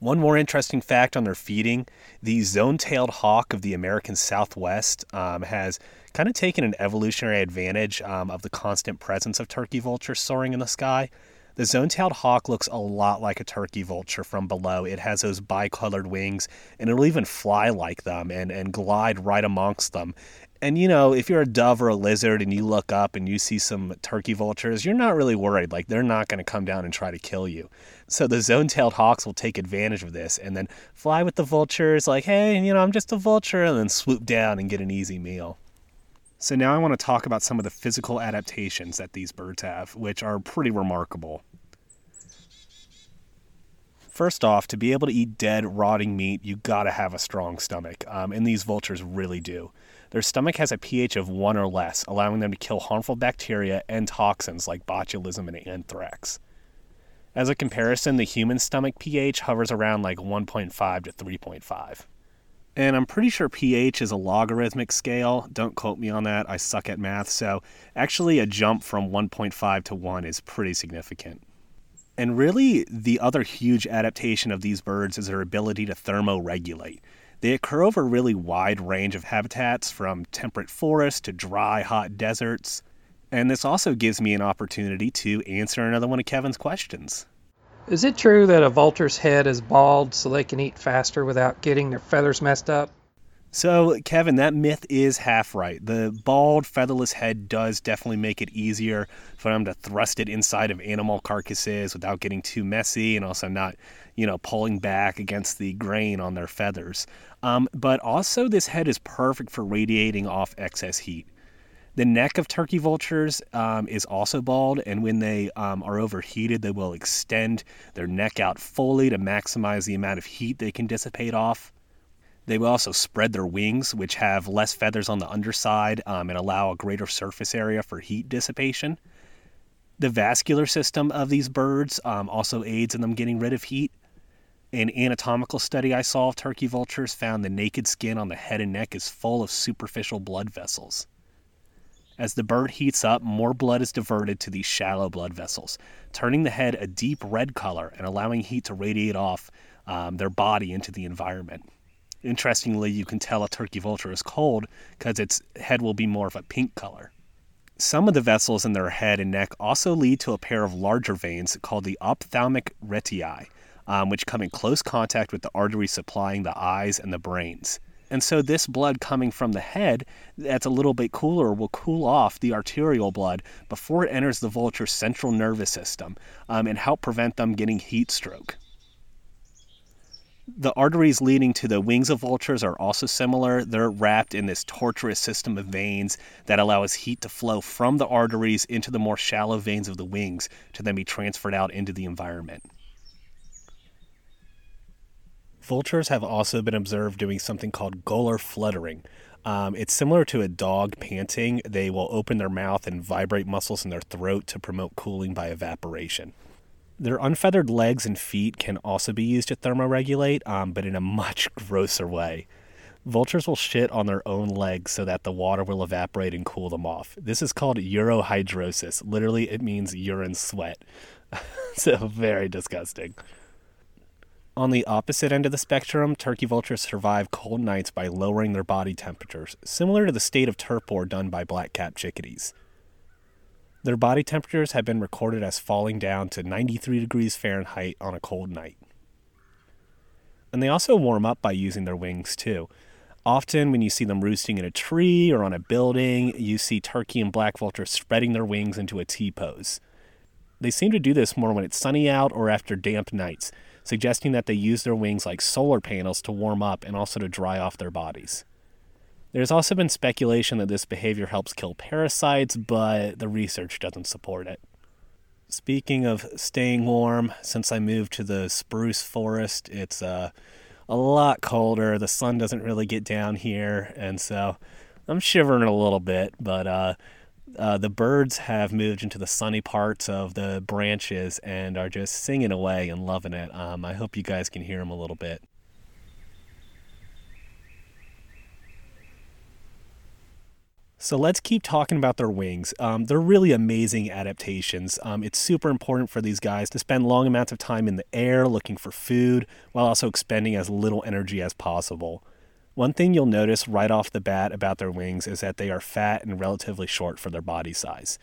One more interesting fact on their feeding the zone tailed hawk of the American Southwest um, has kind of taken an evolutionary advantage um, of the constant presence of turkey vultures soaring in the sky. The zone tailed hawk looks a lot like a turkey vulture from below. It has those bicolored wings, and it'll even fly like them and, and glide right amongst them. And you know, if you're a dove or a lizard and you look up and you see some turkey vultures, you're not really worried. Like, they're not going to come down and try to kill you. So the zone tailed hawks will take advantage of this and then fly with the vultures, like, hey, you know, I'm just a vulture, and then swoop down and get an easy meal. So now I want to talk about some of the physical adaptations that these birds have, which are pretty remarkable. First off, to be able to eat dead, rotting meat, you gotta have a strong stomach, um, and these vultures really do. Their stomach has a pH of 1 or less, allowing them to kill harmful bacteria and toxins like botulism and anthrax. As a comparison, the human stomach pH hovers around like 1.5 to 3.5. And I'm pretty sure pH is a logarithmic scale. Don't quote me on that. I suck at math. So, actually, a jump from 1.5 to 1 is pretty significant. And really, the other huge adaptation of these birds is their ability to thermoregulate. They occur over a really wide range of habitats, from temperate forests to dry, hot deserts. And this also gives me an opportunity to answer another one of Kevin's questions. Is it true that a vulture's head is bald so they can eat faster without getting their feathers messed up? So, Kevin, that myth is half right. The bald, featherless head does definitely make it easier for them to thrust it inside of animal carcasses without getting too messy and also not, you know, pulling back against the grain on their feathers. Um, but also, this head is perfect for radiating off excess heat. The neck of turkey vultures um, is also bald, and when they um, are overheated, they will extend their neck out fully to maximize the amount of heat they can dissipate off. They will also spread their wings, which have less feathers on the underside um, and allow a greater surface area for heat dissipation. The vascular system of these birds um, also aids in them getting rid of heat. An anatomical study I saw of turkey vultures found the naked skin on the head and neck is full of superficial blood vessels. As the bird heats up, more blood is diverted to these shallow blood vessels, turning the head a deep red color and allowing heat to radiate off um, their body into the environment. Interestingly, you can tell a turkey vulture is cold because its head will be more of a pink color. Some of the vessels in their head and neck also lead to a pair of larger veins called the ophthalmic retiae, um, which come in close contact with the arteries supplying the eyes and the brains. And so, this blood coming from the head that's a little bit cooler will cool off the arterial blood before it enters the vulture's central nervous system um, and help prevent them getting heat stroke. The arteries leading to the wings of vultures are also similar. They're wrapped in this tortuous system of veins that allows heat to flow from the arteries into the more shallow veins of the wings to then be transferred out into the environment. Vultures have also been observed doing something called gular fluttering. Um, it's similar to a dog panting. They will open their mouth and vibrate muscles in their throat to promote cooling by evaporation. Their unfeathered legs and feet can also be used to thermoregulate, um, but in a much grosser way. Vultures will shit on their own legs so that the water will evaporate and cool them off. This is called urohydrosis. Literally, it means urine sweat. so, very disgusting. On the opposite end of the spectrum, turkey vultures survive cold nights by lowering their body temperatures, similar to the state of torpor done by black-capped chickadees. Their body temperatures have been recorded as falling down to 93 degrees Fahrenheit on a cold night. And they also warm up by using their wings too. Often, when you see them roosting in a tree or on a building, you see turkey and black vulture spreading their wings into a T pose. They seem to do this more when it's sunny out or after damp nights, suggesting that they use their wings like solar panels to warm up and also to dry off their bodies. There's also been speculation that this behavior helps kill parasites, but the research doesn't support it. Speaking of staying warm, since I moved to the spruce forest, it's uh, a lot colder. The sun doesn't really get down here, and so I'm shivering a little bit, but uh, uh, the birds have moved into the sunny parts of the branches and are just singing away and loving it. Um, I hope you guys can hear them a little bit. So let's keep talking about their wings. Um, they're really amazing adaptations. Um, it's super important for these guys to spend long amounts of time in the air looking for food while also expending as little energy as possible. One thing you'll notice right off the bat about their wings is that they are fat and relatively short for their body size.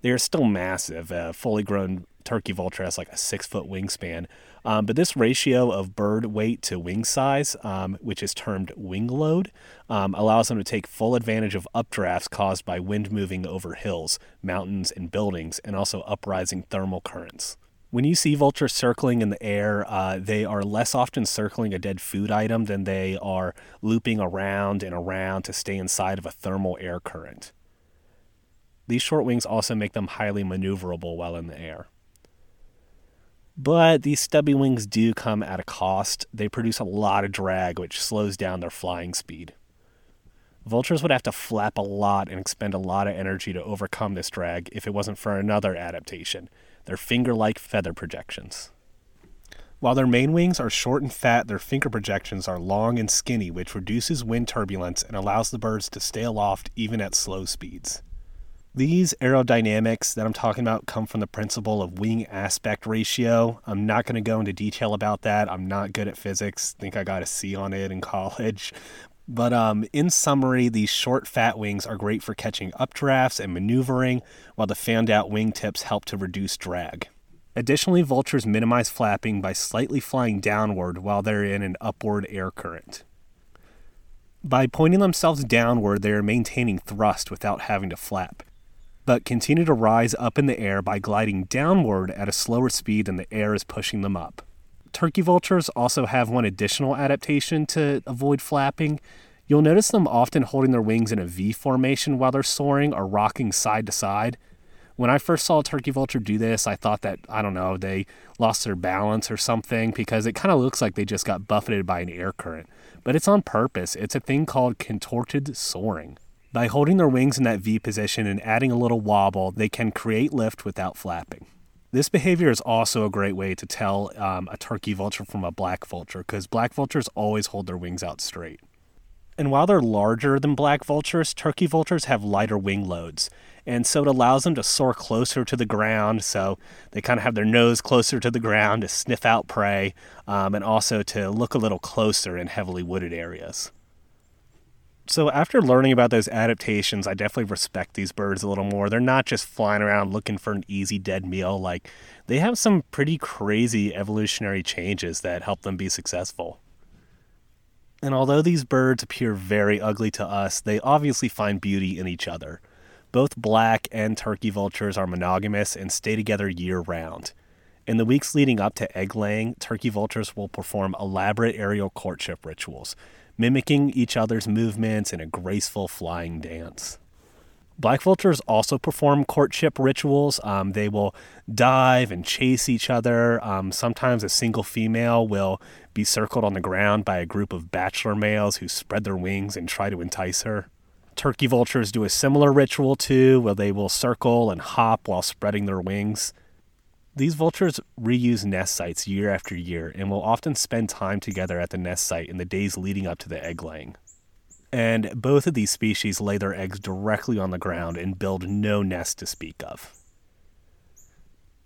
They are still massive. A fully grown turkey vulture has like a six foot wingspan. Um, but this ratio of bird weight to wing size, um, which is termed wing load, um, allows them to take full advantage of updrafts caused by wind moving over hills, mountains, and buildings, and also uprising thermal currents. When you see vultures circling in the air, uh, they are less often circling a dead food item than they are looping around and around to stay inside of a thermal air current. These short wings also make them highly maneuverable while in the air. But these stubby wings do come at a cost. They produce a lot of drag, which slows down their flying speed. Vultures would have to flap a lot and expend a lot of energy to overcome this drag if it wasn't for another adaptation their finger like feather projections. While their main wings are short and fat, their finger projections are long and skinny, which reduces wind turbulence and allows the birds to stay aloft even at slow speeds. These aerodynamics that I'm talking about come from the principle of wing aspect ratio. I'm not going to go into detail about that. I'm not good at physics. I think I got a C on it in college. But um, in summary, these short, fat wings are great for catching updrafts and maneuvering, while the fanned out wing tips help to reduce drag. Additionally, vultures minimize flapping by slightly flying downward while they're in an upward air current. By pointing themselves downward, they are maintaining thrust without having to flap but continue to rise up in the air by gliding downward at a slower speed than the air is pushing them up. Turkey vultures also have one additional adaptation to avoid flapping. You'll notice them often holding their wings in a V formation while they're soaring or rocking side to side. When I first saw a turkey vulture do this, I thought that, I don't know, they lost their balance or something because it kind of looks like they just got buffeted by an air current. But it's on purpose. It's a thing called contorted soaring. By holding their wings in that V position and adding a little wobble, they can create lift without flapping. This behavior is also a great way to tell um, a turkey vulture from a black vulture because black vultures always hold their wings out straight. And while they're larger than black vultures, turkey vultures have lighter wing loads. And so it allows them to soar closer to the ground. So they kind of have their nose closer to the ground to sniff out prey um, and also to look a little closer in heavily wooded areas. So after learning about those adaptations, I definitely respect these birds a little more. They're not just flying around looking for an easy dead meal. Like they have some pretty crazy evolutionary changes that help them be successful. And although these birds appear very ugly to us, they obviously find beauty in each other. Both black and turkey vultures are monogamous and stay together year round. In the weeks leading up to egg laying, turkey vultures will perform elaborate aerial courtship rituals, mimicking each other's movements in a graceful flying dance. Black vultures also perform courtship rituals. Um, they will dive and chase each other. Um, sometimes a single female will be circled on the ground by a group of bachelor males who spread their wings and try to entice her. Turkey vultures do a similar ritual too, where they will circle and hop while spreading their wings. These vultures reuse nest sites year after year and will often spend time together at the nest site in the days leading up to the egg laying. And both of these species lay their eggs directly on the ground and build no nest to speak of.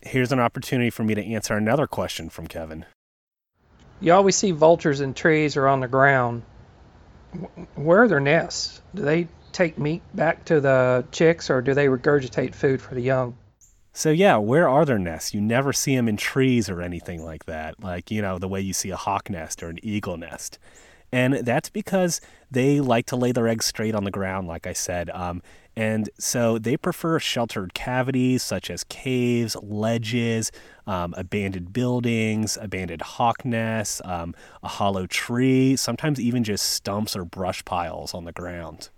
Here's an opportunity for me to answer another question from Kevin. You always see vultures in trees or on the ground. Where are their nests? Do they take meat back to the chicks or do they regurgitate food for the young? So yeah, where are their nests? You never see them in trees or anything like that, like you know the way you see a hawk nest or an eagle nest, and that's because they like to lay their eggs straight on the ground, like I said, um, and so they prefer sheltered cavities such as caves, ledges, um, abandoned buildings, abandoned hawk nests, um, a hollow tree, sometimes even just stumps or brush piles on the ground.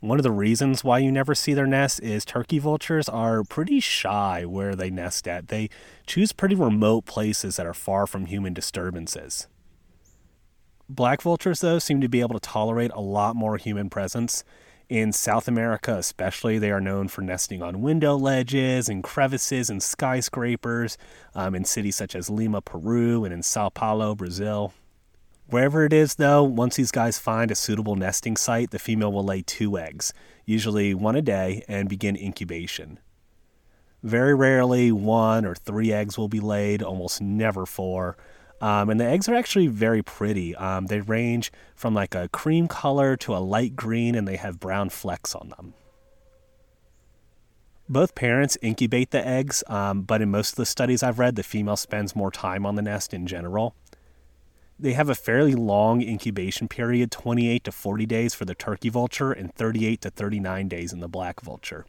One of the reasons why you never see their nests is turkey vultures are pretty shy where they nest at. They choose pretty remote places that are far from human disturbances. Black vultures, though, seem to be able to tolerate a lot more human presence. In South America, especially, they are known for nesting on window ledges and crevices and skyscrapers um, in cities such as Lima, Peru, and in Sao Paulo, Brazil. Wherever it is, though, once these guys find a suitable nesting site, the female will lay two eggs, usually one a day, and begin incubation. Very rarely, one or three eggs will be laid, almost never four. Um, and the eggs are actually very pretty. Um, they range from like a cream color to a light green, and they have brown flecks on them. Both parents incubate the eggs, um, but in most of the studies I've read, the female spends more time on the nest in general they have a fairly long incubation period 28 to 40 days for the turkey vulture and 38 to 39 days in the black vulture.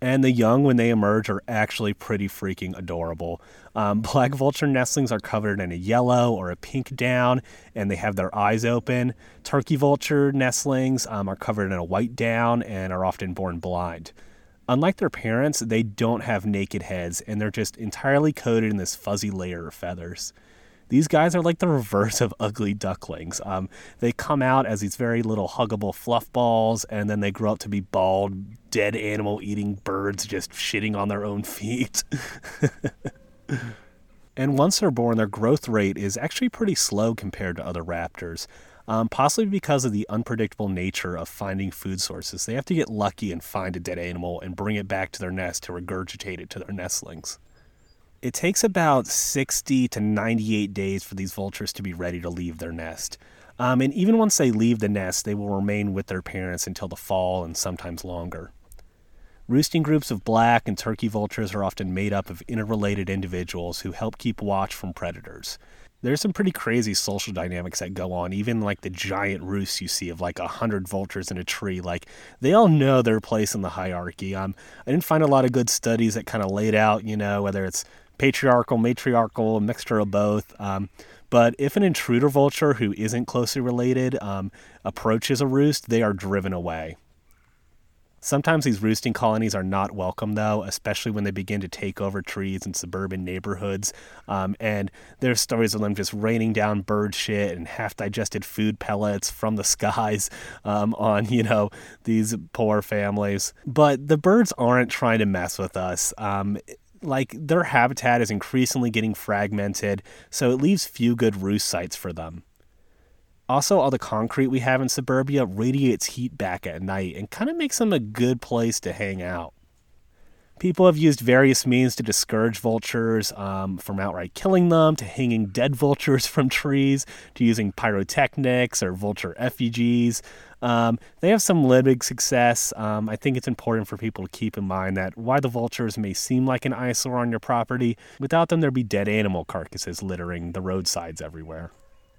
And the young, when they emerge, are actually pretty freaking adorable. Um, black vulture nestlings are covered in a yellow or a pink down, and they have their eyes open. Turkey vulture nestlings um, are covered in a white down and are often born blind. Unlike their parents, they don't have naked heads, and they're just entirely coated in this fuzzy layer of feathers these guys are like the reverse of ugly ducklings. Um, they come out as these very little huggable fluff balls, and then they grow up to be bald, dead animal eating birds just shitting on their own feet. and once they're born, their growth rate is actually pretty slow compared to other raptors. Um, possibly because of the unpredictable nature of finding food sources. They have to get lucky and find a dead animal and bring it back to their nest to regurgitate it to their nestlings it takes about 60 to 98 days for these vultures to be ready to leave their nest. Um, and even once they leave the nest, they will remain with their parents until the fall and sometimes longer. Roosting groups of black and turkey vultures are often made up of interrelated individuals who help keep watch from predators. There's some pretty crazy social dynamics that go on, even like the giant roosts you see of like a hundred vultures in a tree. Like they all know their place in the hierarchy. Um, I didn't find a lot of good studies that kind of laid out, you know, whether it's patriarchal, matriarchal, a mixture of both. Um, But if an intruder vulture who isn't closely related um, approaches a roost, they are driven away. Sometimes these roosting colonies are not welcome, though, especially when they begin to take over trees in suburban neighborhoods. Um, and there's stories of them just raining down bird shit and half digested food pellets from the skies um, on, you know, these poor families. But the birds aren't trying to mess with us. Um, like their habitat is increasingly getting fragmented, so it leaves few good roost sites for them. Also, all the concrete we have in suburbia radiates heat back at night and kind of makes them a good place to hang out. People have used various means to discourage vultures, um, from outright killing them to hanging dead vultures from trees to using pyrotechnics or vulture effigies. Um, they have some limited success. Um, I think it's important for people to keep in mind that while the vultures may seem like an eyesore on your property, without them there'd be dead animal carcasses littering the roadsides everywhere.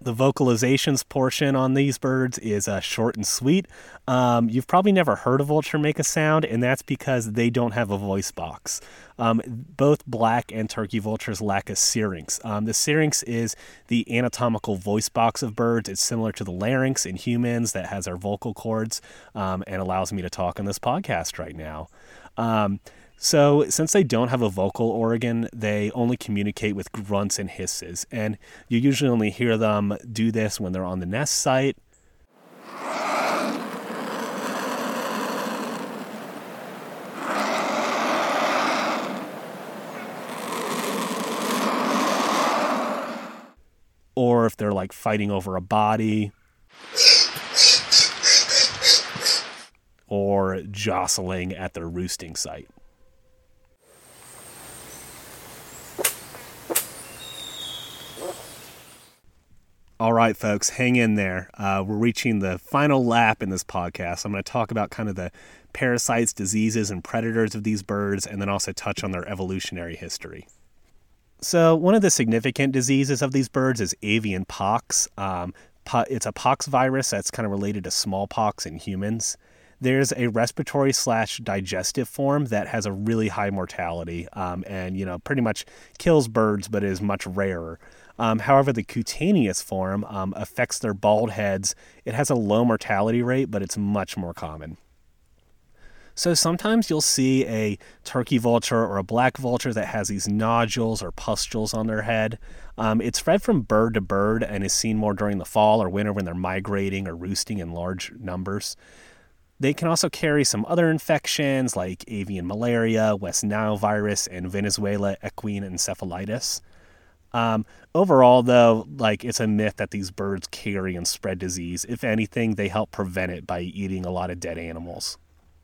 The vocalizations portion on these birds is uh, short and sweet. Um, you've probably never heard a vulture make a sound, and that's because they don't have a voice box. Um, both black and turkey vultures lack a syrinx. Um, the syrinx is the anatomical voice box of birds. It's similar to the larynx in humans that has our vocal cords um, and allows me to talk on this podcast right now. Um, so, since they don't have a vocal organ, they only communicate with grunts and hisses. And you usually only hear them do this when they're on the nest site. Or if they're like fighting over a body. Or jostling at their roosting site. All right, folks, hang in there. Uh, we're reaching the final lap in this podcast. I'm going to talk about kind of the parasites, diseases, and predators of these birds, and then also touch on their evolutionary history. So, one of the significant diseases of these birds is avian pox. Um, po- it's a pox virus that's kind of related to smallpox in humans. There's a respiratory slash digestive form that has a really high mortality um, and, you know, pretty much kills birds, but is much rarer. Um, however, the cutaneous form um, affects their bald heads. It has a low mortality rate, but it's much more common. So sometimes you'll see a turkey vulture or a black vulture that has these nodules or pustules on their head. Um, it's spread from bird to bird and is seen more during the fall or winter when they're migrating or roosting in large numbers. They can also carry some other infections like avian malaria, West Nile virus, and Venezuela equine encephalitis. Um, overall, though, like it's a myth that these birds carry and spread disease. If anything, they help prevent it by eating a lot of dead animals.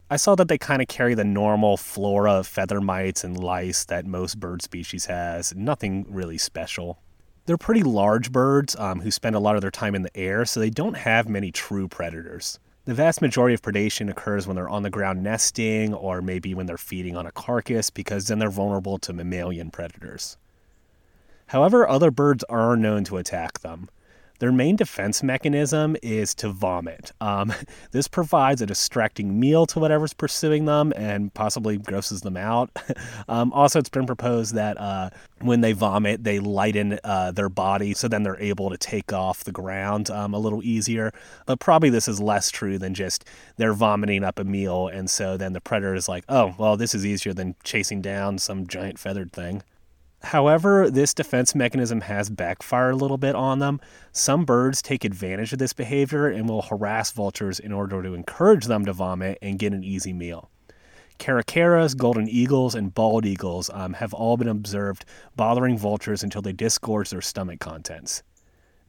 I saw that they kind of carry the normal flora of feather mites and lice that most bird species has. Nothing really special. They're pretty large birds um, who spend a lot of their time in the air, so they don't have many true predators. The vast majority of predation occurs when they're on the ground nesting or maybe when they're feeding on a carcass because then they're vulnerable to mammalian predators. However, other birds are known to attack them. Their main defense mechanism is to vomit. Um, this provides a distracting meal to whatever's pursuing them and possibly grosses them out. um, also, it's been proposed that uh, when they vomit, they lighten uh, their body so then they're able to take off the ground um, a little easier. But probably this is less true than just they're vomiting up a meal, and so then the predator is like, oh, well, this is easier than chasing down some giant feathered thing. However, this defense mechanism has backfired a little bit on them. Some birds take advantage of this behavior and will harass vultures in order to encourage them to vomit and get an easy meal. Caracaras, golden eagles, and bald eagles um, have all been observed bothering vultures until they disgorge their stomach contents.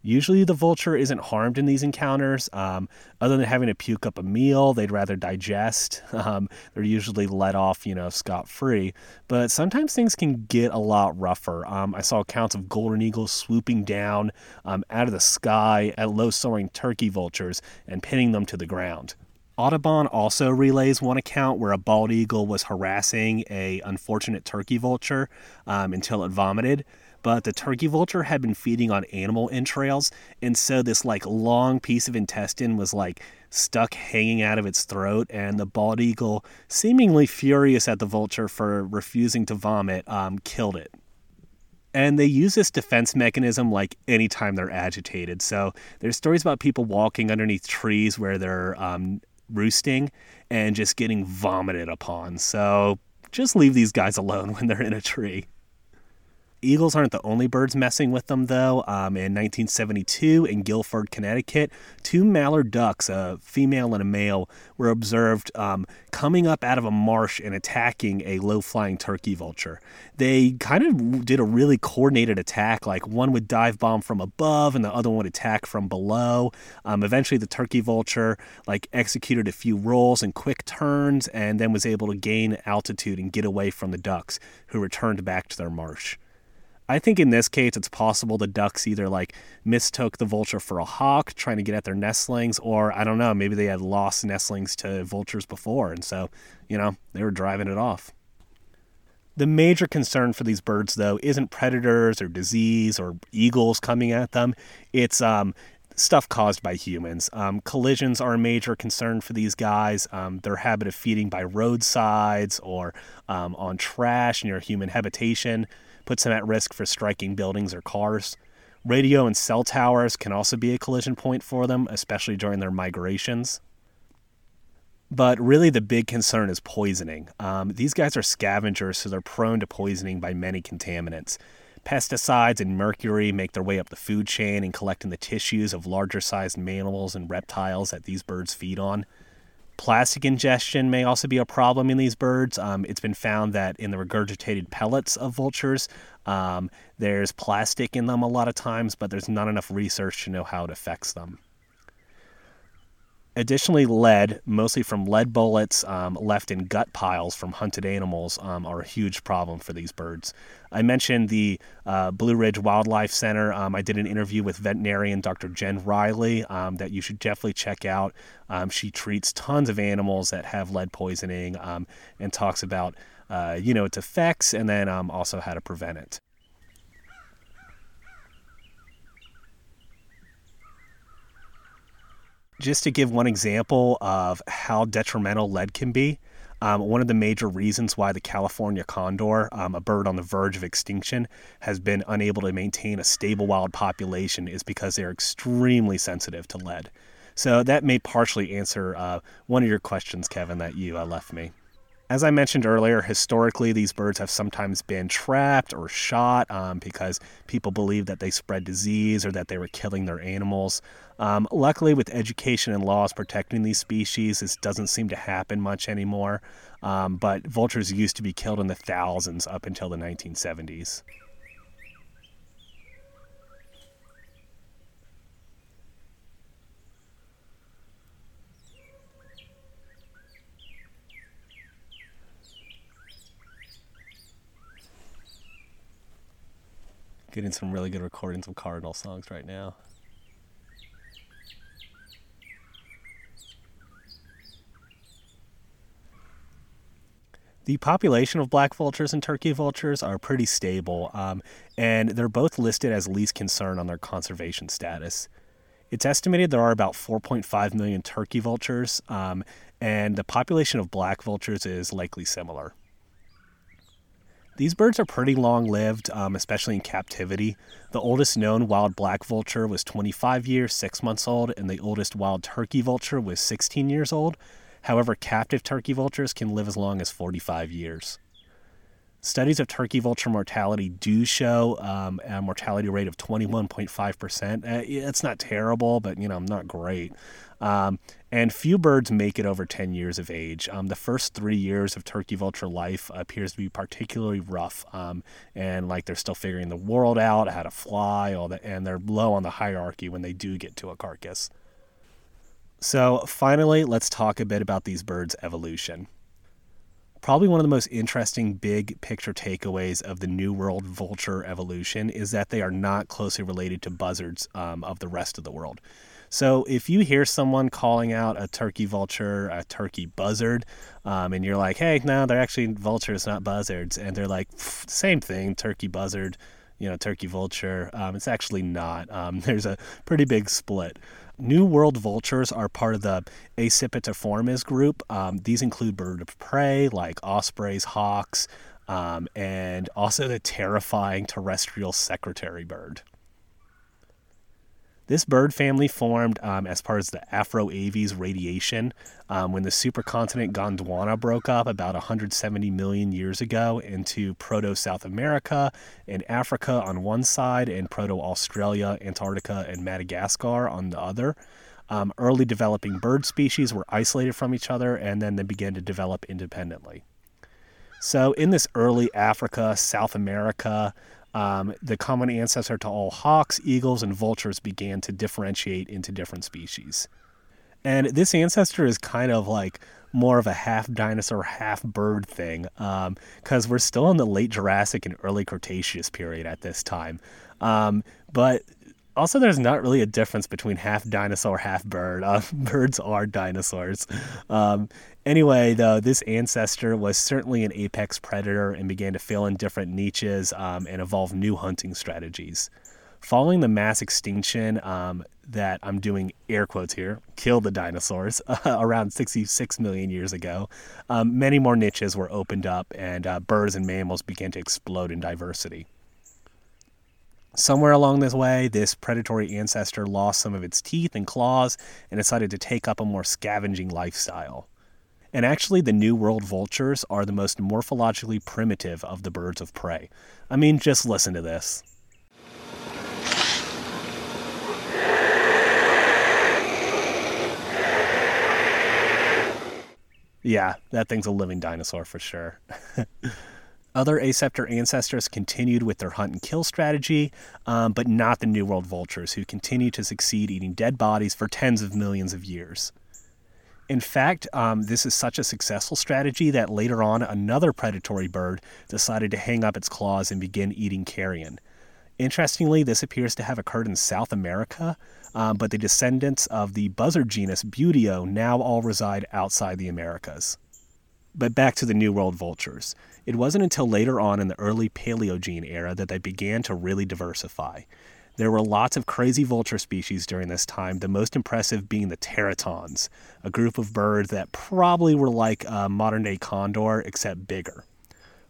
Usually, the vulture isn't harmed in these encounters. Um, other than having to puke up a meal, they'd rather digest. Um, they're usually let off, you know, scot free. But sometimes things can get a lot rougher. Um, I saw accounts of golden eagles swooping down um, out of the sky at low soaring turkey vultures and pinning them to the ground. Audubon also relays one account where a bald eagle was harassing a unfortunate turkey vulture um, until it vomited but the turkey vulture had been feeding on animal entrails and so this like long piece of intestine was like stuck hanging out of its throat and the bald eagle seemingly furious at the vulture for refusing to vomit um, killed it And they use this defense mechanism like anytime they're agitated. So there's stories about people walking underneath trees where they're um, roosting and just getting vomited upon. So just leave these guys alone when they're in a tree. Eagles aren't the only birds messing with them, though. Um, in 1972, in Guilford, Connecticut, two mallard ducks, a female and a male, were observed um, coming up out of a marsh and attacking a low flying turkey vulture. They kind of did a really coordinated attack, like one would dive bomb from above and the other one would attack from below. Um, eventually, the turkey vulture like executed a few rolls and quick turns and then was able to gain altitude and get away from the ducks, who returned back to their marsh. I think in this case, it's possible the ducks either like mistook the vulture for a hawk trying to get at their nestlings, or I don't know, maybe they had lost nestlings to vultures before. And so, you know, they were driving it off. The major concern for these birds, though, isn't predators or disease or eagles coming at them. It's um, stuff caused by humans. Um, collisions are a major concern for these guys. Um, their habit of feeding by roadsides or um, on trash near human habitation puts them at risk for striking buildings or cars. Radio and cell towers can also be a collision point for them, especially during their migrations. But really, the big concern is poisoning. Um, these guys are scavengers, so they're prone to poisoning by many contaminants. Pesticides and mercury make their way up the food chain and collect in the tissues of larger sized mammals and reptiles that these birds feed on. Plastic ingestion may also be a problem in these birds. Um, it's been found that in the regurgitated pellets of vultures, um, there's plastic in them a lot of times, but there's not enough research to know how it affects them. Additionally, lead, mostly from lead bullets um, left in gut piles from hunted animals, um, are a huge problem for these birds. I mentioned the uh, Blue Ridge Wildlife Center. Um, I did an interview with veterinarian Dr. Jen Riley um, that you should definitely check out. Um, she treats tons of animals that have lead poisoning um, and talks about, uh, you know, its effects and then also how to prevent it. just to give one example of how detrimental lead can be, um, one of the major reasons why the California condor, um, a bird on the verge of extinction, has been unable to maintain a stable wild population is because they're extremely sensitive to lead. So that may partially answer uh, one of your questions, Kevin, that you uh, left me. As I mentioned earlier, historically, these birds have sometimes been trapped or shot um, because people believe that they spread disease or that they were killing their animals. Um, luckily, with education and laws protecting these species, this doesn't seem to happen much anymore. Um, but vultures used to be killed in the thousands up until the 1970s. Getting some really good recordings of Cardinal songs right now. The population of black vultures and turkey vultures are pretty stable, um, and they're both listed as least concern on their conservation status. It's estimated there are about 4.5 million turkey vultures, um, and the population of black vultures is likely similar. These birds are pretty long lived, um, especially in captivity. The oldest known wild black vulture was 25 years, 6 months old, and the oldest wild turkey vulture was 16 years old. However, captive turkey vultures can live as long as 45 years. Studies of turkey vulture mortality do show um, a mortality rate of 21.5%. Uh, it's not terrible, but you know, not great. Um, and few birds make it over 10 years of age. Um, the first three years of turkey vulture life appears to be particularly rough, um, and like they're still figuring the world out, how to fly, all that, and they're low on the hierarchy when they do get to a carcass. So, finally, let's talk a bit about these birds' evolution. Probably one of the most interesting big picture takeaways of the New World vulture evolution is that they are not closely related to buzzards um, of the rest of the world. So if you hear someone calling out a turkey vulture, a turkey buzzard, um, and you're like, hey, no, they're actually vultures, not buzzards, and they're like, same thing, turkey buzzard, you know, turkey vulture. Um, it's actually not. Um, there's a pretty big split. New World vultures are part of the Accipitriformes group. Um, these include bird of prey like ospreys, hawks, um, and also the terrifying terrestrial secretary bird. This bird family formed um, as part of the Afroaves radiation um, when the supercontinent Gondwana broke up about 170 million years ago into Proto South America and Africa on one side, and Proto Australia, Antarctica, and Madagascar on the other. Um, early developing bird species were isolated from each other and then they began to develop independently. So, in this early Africa, South America, um, the common ancestor to all hawks, eagles, and vultures began to differentiate into different species. And this ancestor is kind of like more of a half dinosaur, half bird thing, because um, we're still in the late Jurassic and early Cretaceous period at this time. Um, but also, there's not really a difference between half dinosaur, half bird. Uh, birds are dinosaurs. Um, anyway, though, this ancestor was certainly an apex predator and began to fill in different niches um, and evolve new hunting strategies. Following the mass extinction um, that I'm doing air quotes here, killed the dinosaurs uh, around 66 million years ago, um, many more niches were opened up and uh, birds and mammals began to explode in diversity. Somewhere along this way, this predatory ancestor lost some of its teeth and claws and decided to take up a more scavenging lifestyle. And actually, the New World vultures are the most morphologically primitive of the birds of prey. I mean, just listen to this. Yeah, that thing's a living dinosaur for sure. Other Aceptor ancestors continued with their hunt and kill strategy, um, but not the New World vultures, who continue to succeed eating dead bodies for tens of millions of years. In fact, um, this is such a successful strategy that later on another predatory bird decided to hang up its claws and begin eating carrion. Interestingly, this appears to have occurred in South America, um, but the descendants of the buzzard genus Buteo now all reside outside the Americas. But back to the New World vultures. It wasn't until later on in the early Paleogene era that they began to really diversify. There were lots of crazy vulture species during this time, the most impressive being the teratorns, a group of birds that probably were like uh, a modern day condor except bigger.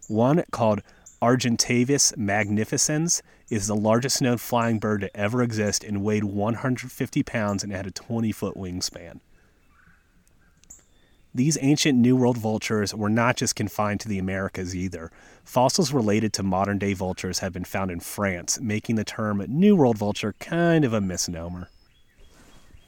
One called Argentavis magnificens is the largest known flying bird to ever exist and weighed 150 pounds and had a 20 foot wingspan. These ancient New World vultures were not just confined to the Americas either. Fossils related to modern day vultures have been found in France, making the term New World vulture kind of a misnomer.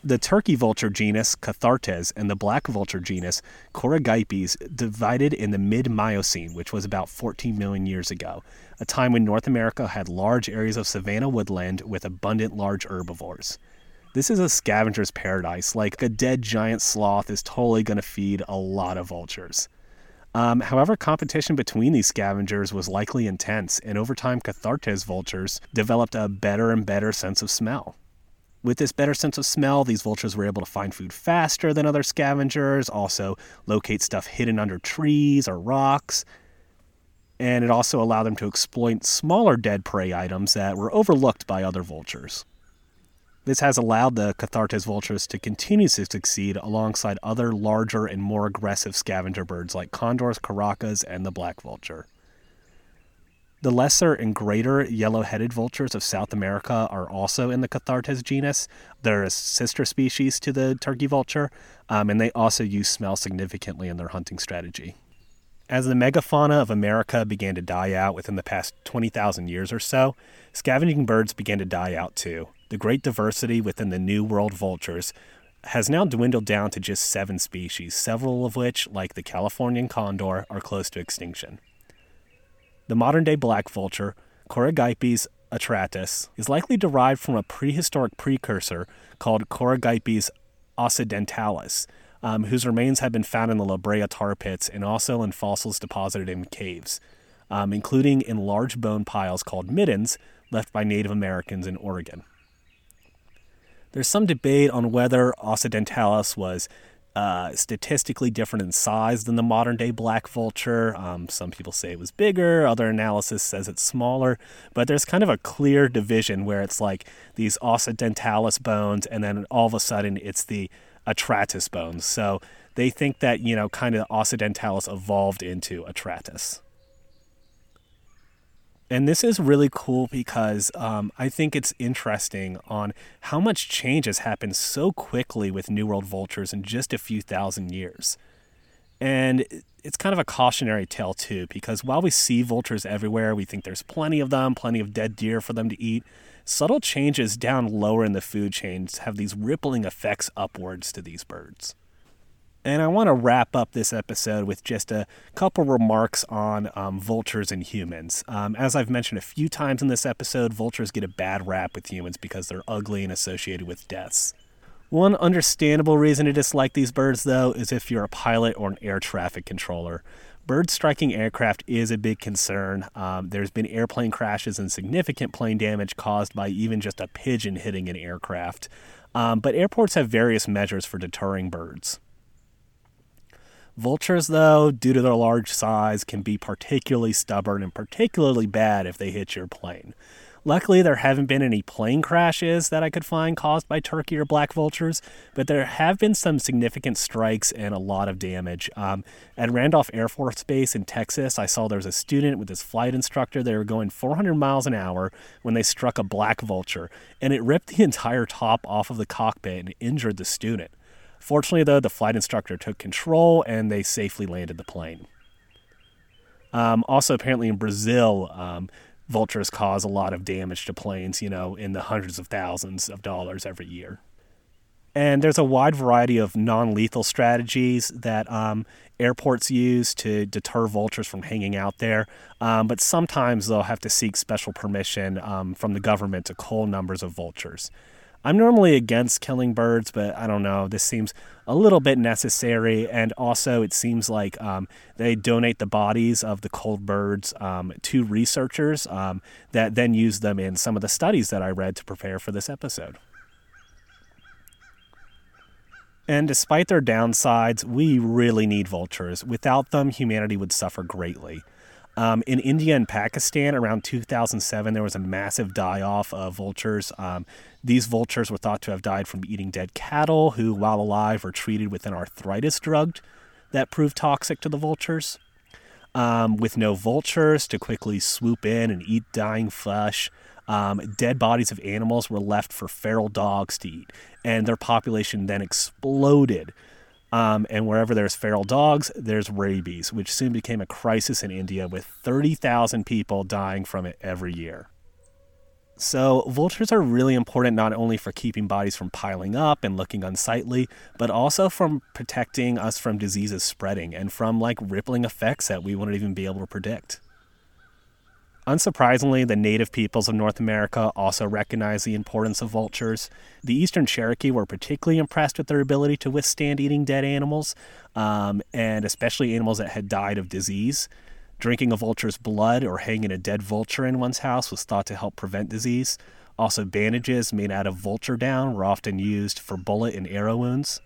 The turkey vulture genus Cathartes and the black vulture genus Coragyps divided in the mid Miocene, which was about 14 million years ago, a time when North America had large areas of savanna woodland with abundant large herbivores. This is a scavenger's paradise. Like a dead giant sloth is totally going to feed a lot of vultures. Um, however, competition between these scavengers was likely intense, and over time, Cathartes vultures developed a better and better sense of smell. With this better sense of smell, these vultures were able to find food faster than other scavengers, also locate stuff hidden under trees or rocks, and it also allowed them to exploit smaller dead prey items that were overlooked by other vultures. This has allowed the Cathartes vultures to continue to succeed alongside other larger and more aggressive scavenger birds like condors, caracaras, and the black vulture. The lesser and greater yellow headed vultures of South America are also in the Cathartes genus. They're a sister species to the turkey vulture, um, and they also use smell significantly in their hunting strategy. As the megafauna of America began to die out within the past 20,000 years or so, scavenging birds began to die out too. The great diversity within the New World vultures has now dwindled down to just seven species, several of which, like the Californian condor, are close to extinction. The modern day black vulture, Coragyps atratus, is likely derived from a prehistoric precursor called Coragyps occidentalis, um, whose remains have been found in the La Brea tar pits and also in fossils deposited in caves, um, including in large bone piles called middens left by Native Americans in Oregon. There's some debate on whether Occidentalis was uh, statistically different in size than the modern day black vulture. Um, some people say it was bigger, other analysis says it's smaller, but there's kind of a clear division where it's like these Occidentalis bones, and then all of a sudden it's the Atratus bones. So they think that, you know, kind of Occidentalis evolved into Atratus. And this is really cool because um, I think it's interesting on how much change has happened so quickly with New World vultures in just a few thousand years. And it's kind of a cautionary tale, too, because while we see vultures everywhere, we think there's plenty of them, plenty of dead deer for them to eat. Subtle changes down lower in the food chains have these rippling effects upwards to these birds. And I want to wrap up this episode with just a couple remarks on um, vultures and humans. Um, as I've mentioned a few times in this episode, vultures get a bad rap with humans because they're ugly and associated with deaths. One understandable reason to dislike these birds, though, is if you're a pilot or an air traffic controller. Bird striking aircraft is a big concern. Um, there's been airplane crashes and significant plane damage caused by even just a pigeon hitting an aircraft. Um, but airports have various measures for deterring birds. Vultures, though, due to their large size, can be particularly stubborn and particularly bad if they hit your plane. Luckily, there haven't been any plane crashes that I could find caused by turkey or black vultures, but there have been some significant strikes and a lot of damage. Um, at Randolph Air Force Base in Texas, I saw there was a student with his flight instructor. They were going 400 miles an hour when they struck a black vulture, and it ripped the entire top off of the cockpit and injured the student. Fortunately, though, the flight instructor took control and they safely landed the plane. Um, also, apparently in Brazil, um, vultures cause a lot of damage to planes, you know, in the hundreds of thousands of dollars every year. And there's a wide variety of non lethal strategies that um, airports use to deter vultures from hanging out there. Um, but sometimes they'll have to seek special permission um, from the government to cull numbers of vultures. I'm normally against killing birds, but I don't know. This seems a little bit necessary. And also, it seems like um, they donate the bodies of the cold birds um, to researchers um, that then use them in some of the studies that I read to prepare for this episode. And despite their downsides, we really need vultures. Without them, humanity would suffer greatly. Um, in India and Pakistan, around 2007, there was a massive die off of vultures. Um, these vultures were thought to have died from eating dead cattle, who, while alive, were treated with an arthritis drug that proved toxic to the vultures. Um, with no vultures to quickly swoop in and eat dying flesh, um, dead bodies of animals were left for feral dogs to eat, and their population then exploded. Um, and wherever there's feral dogs, there's rabies, which soon became a crisis in India with 30,000 people dying from it every year. So, vultures are really important not only for keeping bodies from piling up and looking unsightly, but also from protecting us from diseases spreading and from like rippling effects that we wouldn't even be able to predict. Unsurprisingly, the native peoples of North America also recognize the importance of vultures. The Eastern Cherokee were particularly impressed with their ability to withstand eating dead animals, um, and especially animals that had died of disease. Drinking a vulture's blood or hanging a dead vulture in one's house was thought to help prevent disease. Also, bandages made out of vulture down were often used for bullet and arrow wounds.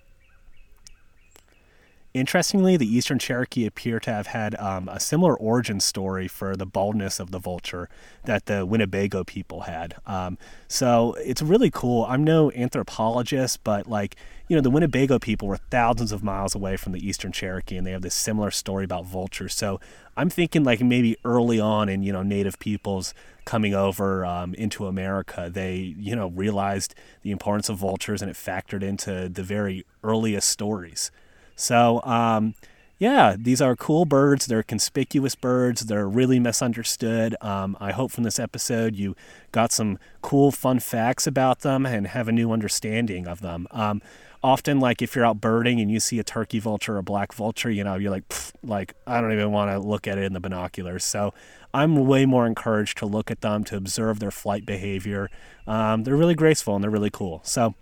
Interestingly, the Eastern Cherokee appear to have had um, a similar origin story for the baldness of the vulture that the Winnebago people had. Um, so it's really cool. I'm no anthropologist, but like, you know, the Winnebago people were thousands of miles away from the Eastern Cherokee and they have this similar story about vultures. So I'm thinking like maybe early on in, you know, native peoples coming over um, into America, they, you know, realized the importance of vultures and it factored into the very earliest stories. So, um, yeah, these are cool birds. They're conspicuous birds. They're really misunderstood. Um, I hope from this episode you got some cool, fun facts about them and have a new understanding of them. Often, like if you're out birding and you see a turkey vulture or a black vulture, you know, you're like, like I don't even want to look at it in the binoculars. So I'm way more encouraged to look at them, to observe their flight behavior. Um, they're really graceful and they're really cool. So,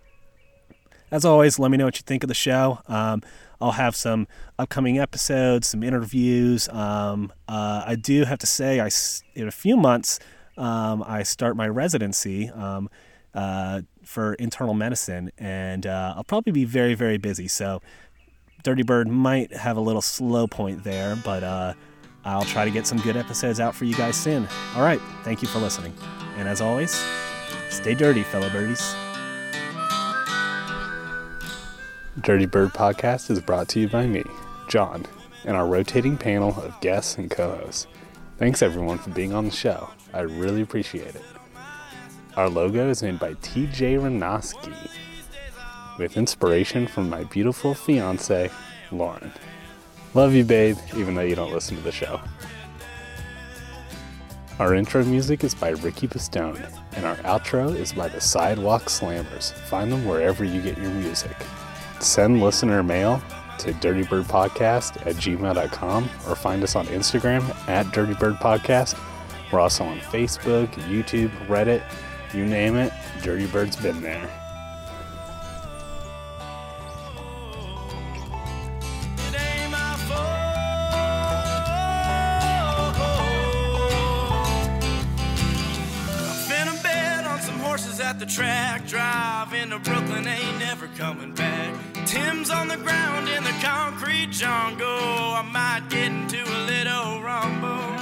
as always, let me know what you think of the show. Um, I'll have some upcoming episodes, some interviews. Um, uh, I do have to say, I in a few months, um, I start my residency um, uh, for internal medicine, and uh, I'll probably be very, very busy. So, Dirty Bird might have a little slow point there, but uh, I'll try to get some good episodes out for you guys soon. All right, thank you for listening, and as always, stay dirty, fellow birdies. Dirty Bird Podcast is brought to you by me, John, and our rotating panel of guests and co hosts. Thanks everyone for being on the show. I really appreciate it. Our logo is made by TJ Rinoski with inspiration from my beautiful fiance, Lauren. Love you, babe, even though you don't listen to the show. Our intro music is by Ricky Pistone, and our outro is by the Sidewalk Slammers. Find them wherever you get your music. Send listener mail to dirtybirdpodcast at gmail.com or find us on Instagram at dirtybirdpodcast. We're also on Facebook, YouTube, Reddit, you name it, Dirty Bird's been there. At the track. Driving to Brooklyn ain't never coming back. Tim's on the ground in the concrete jungle. I might get into a little rumble.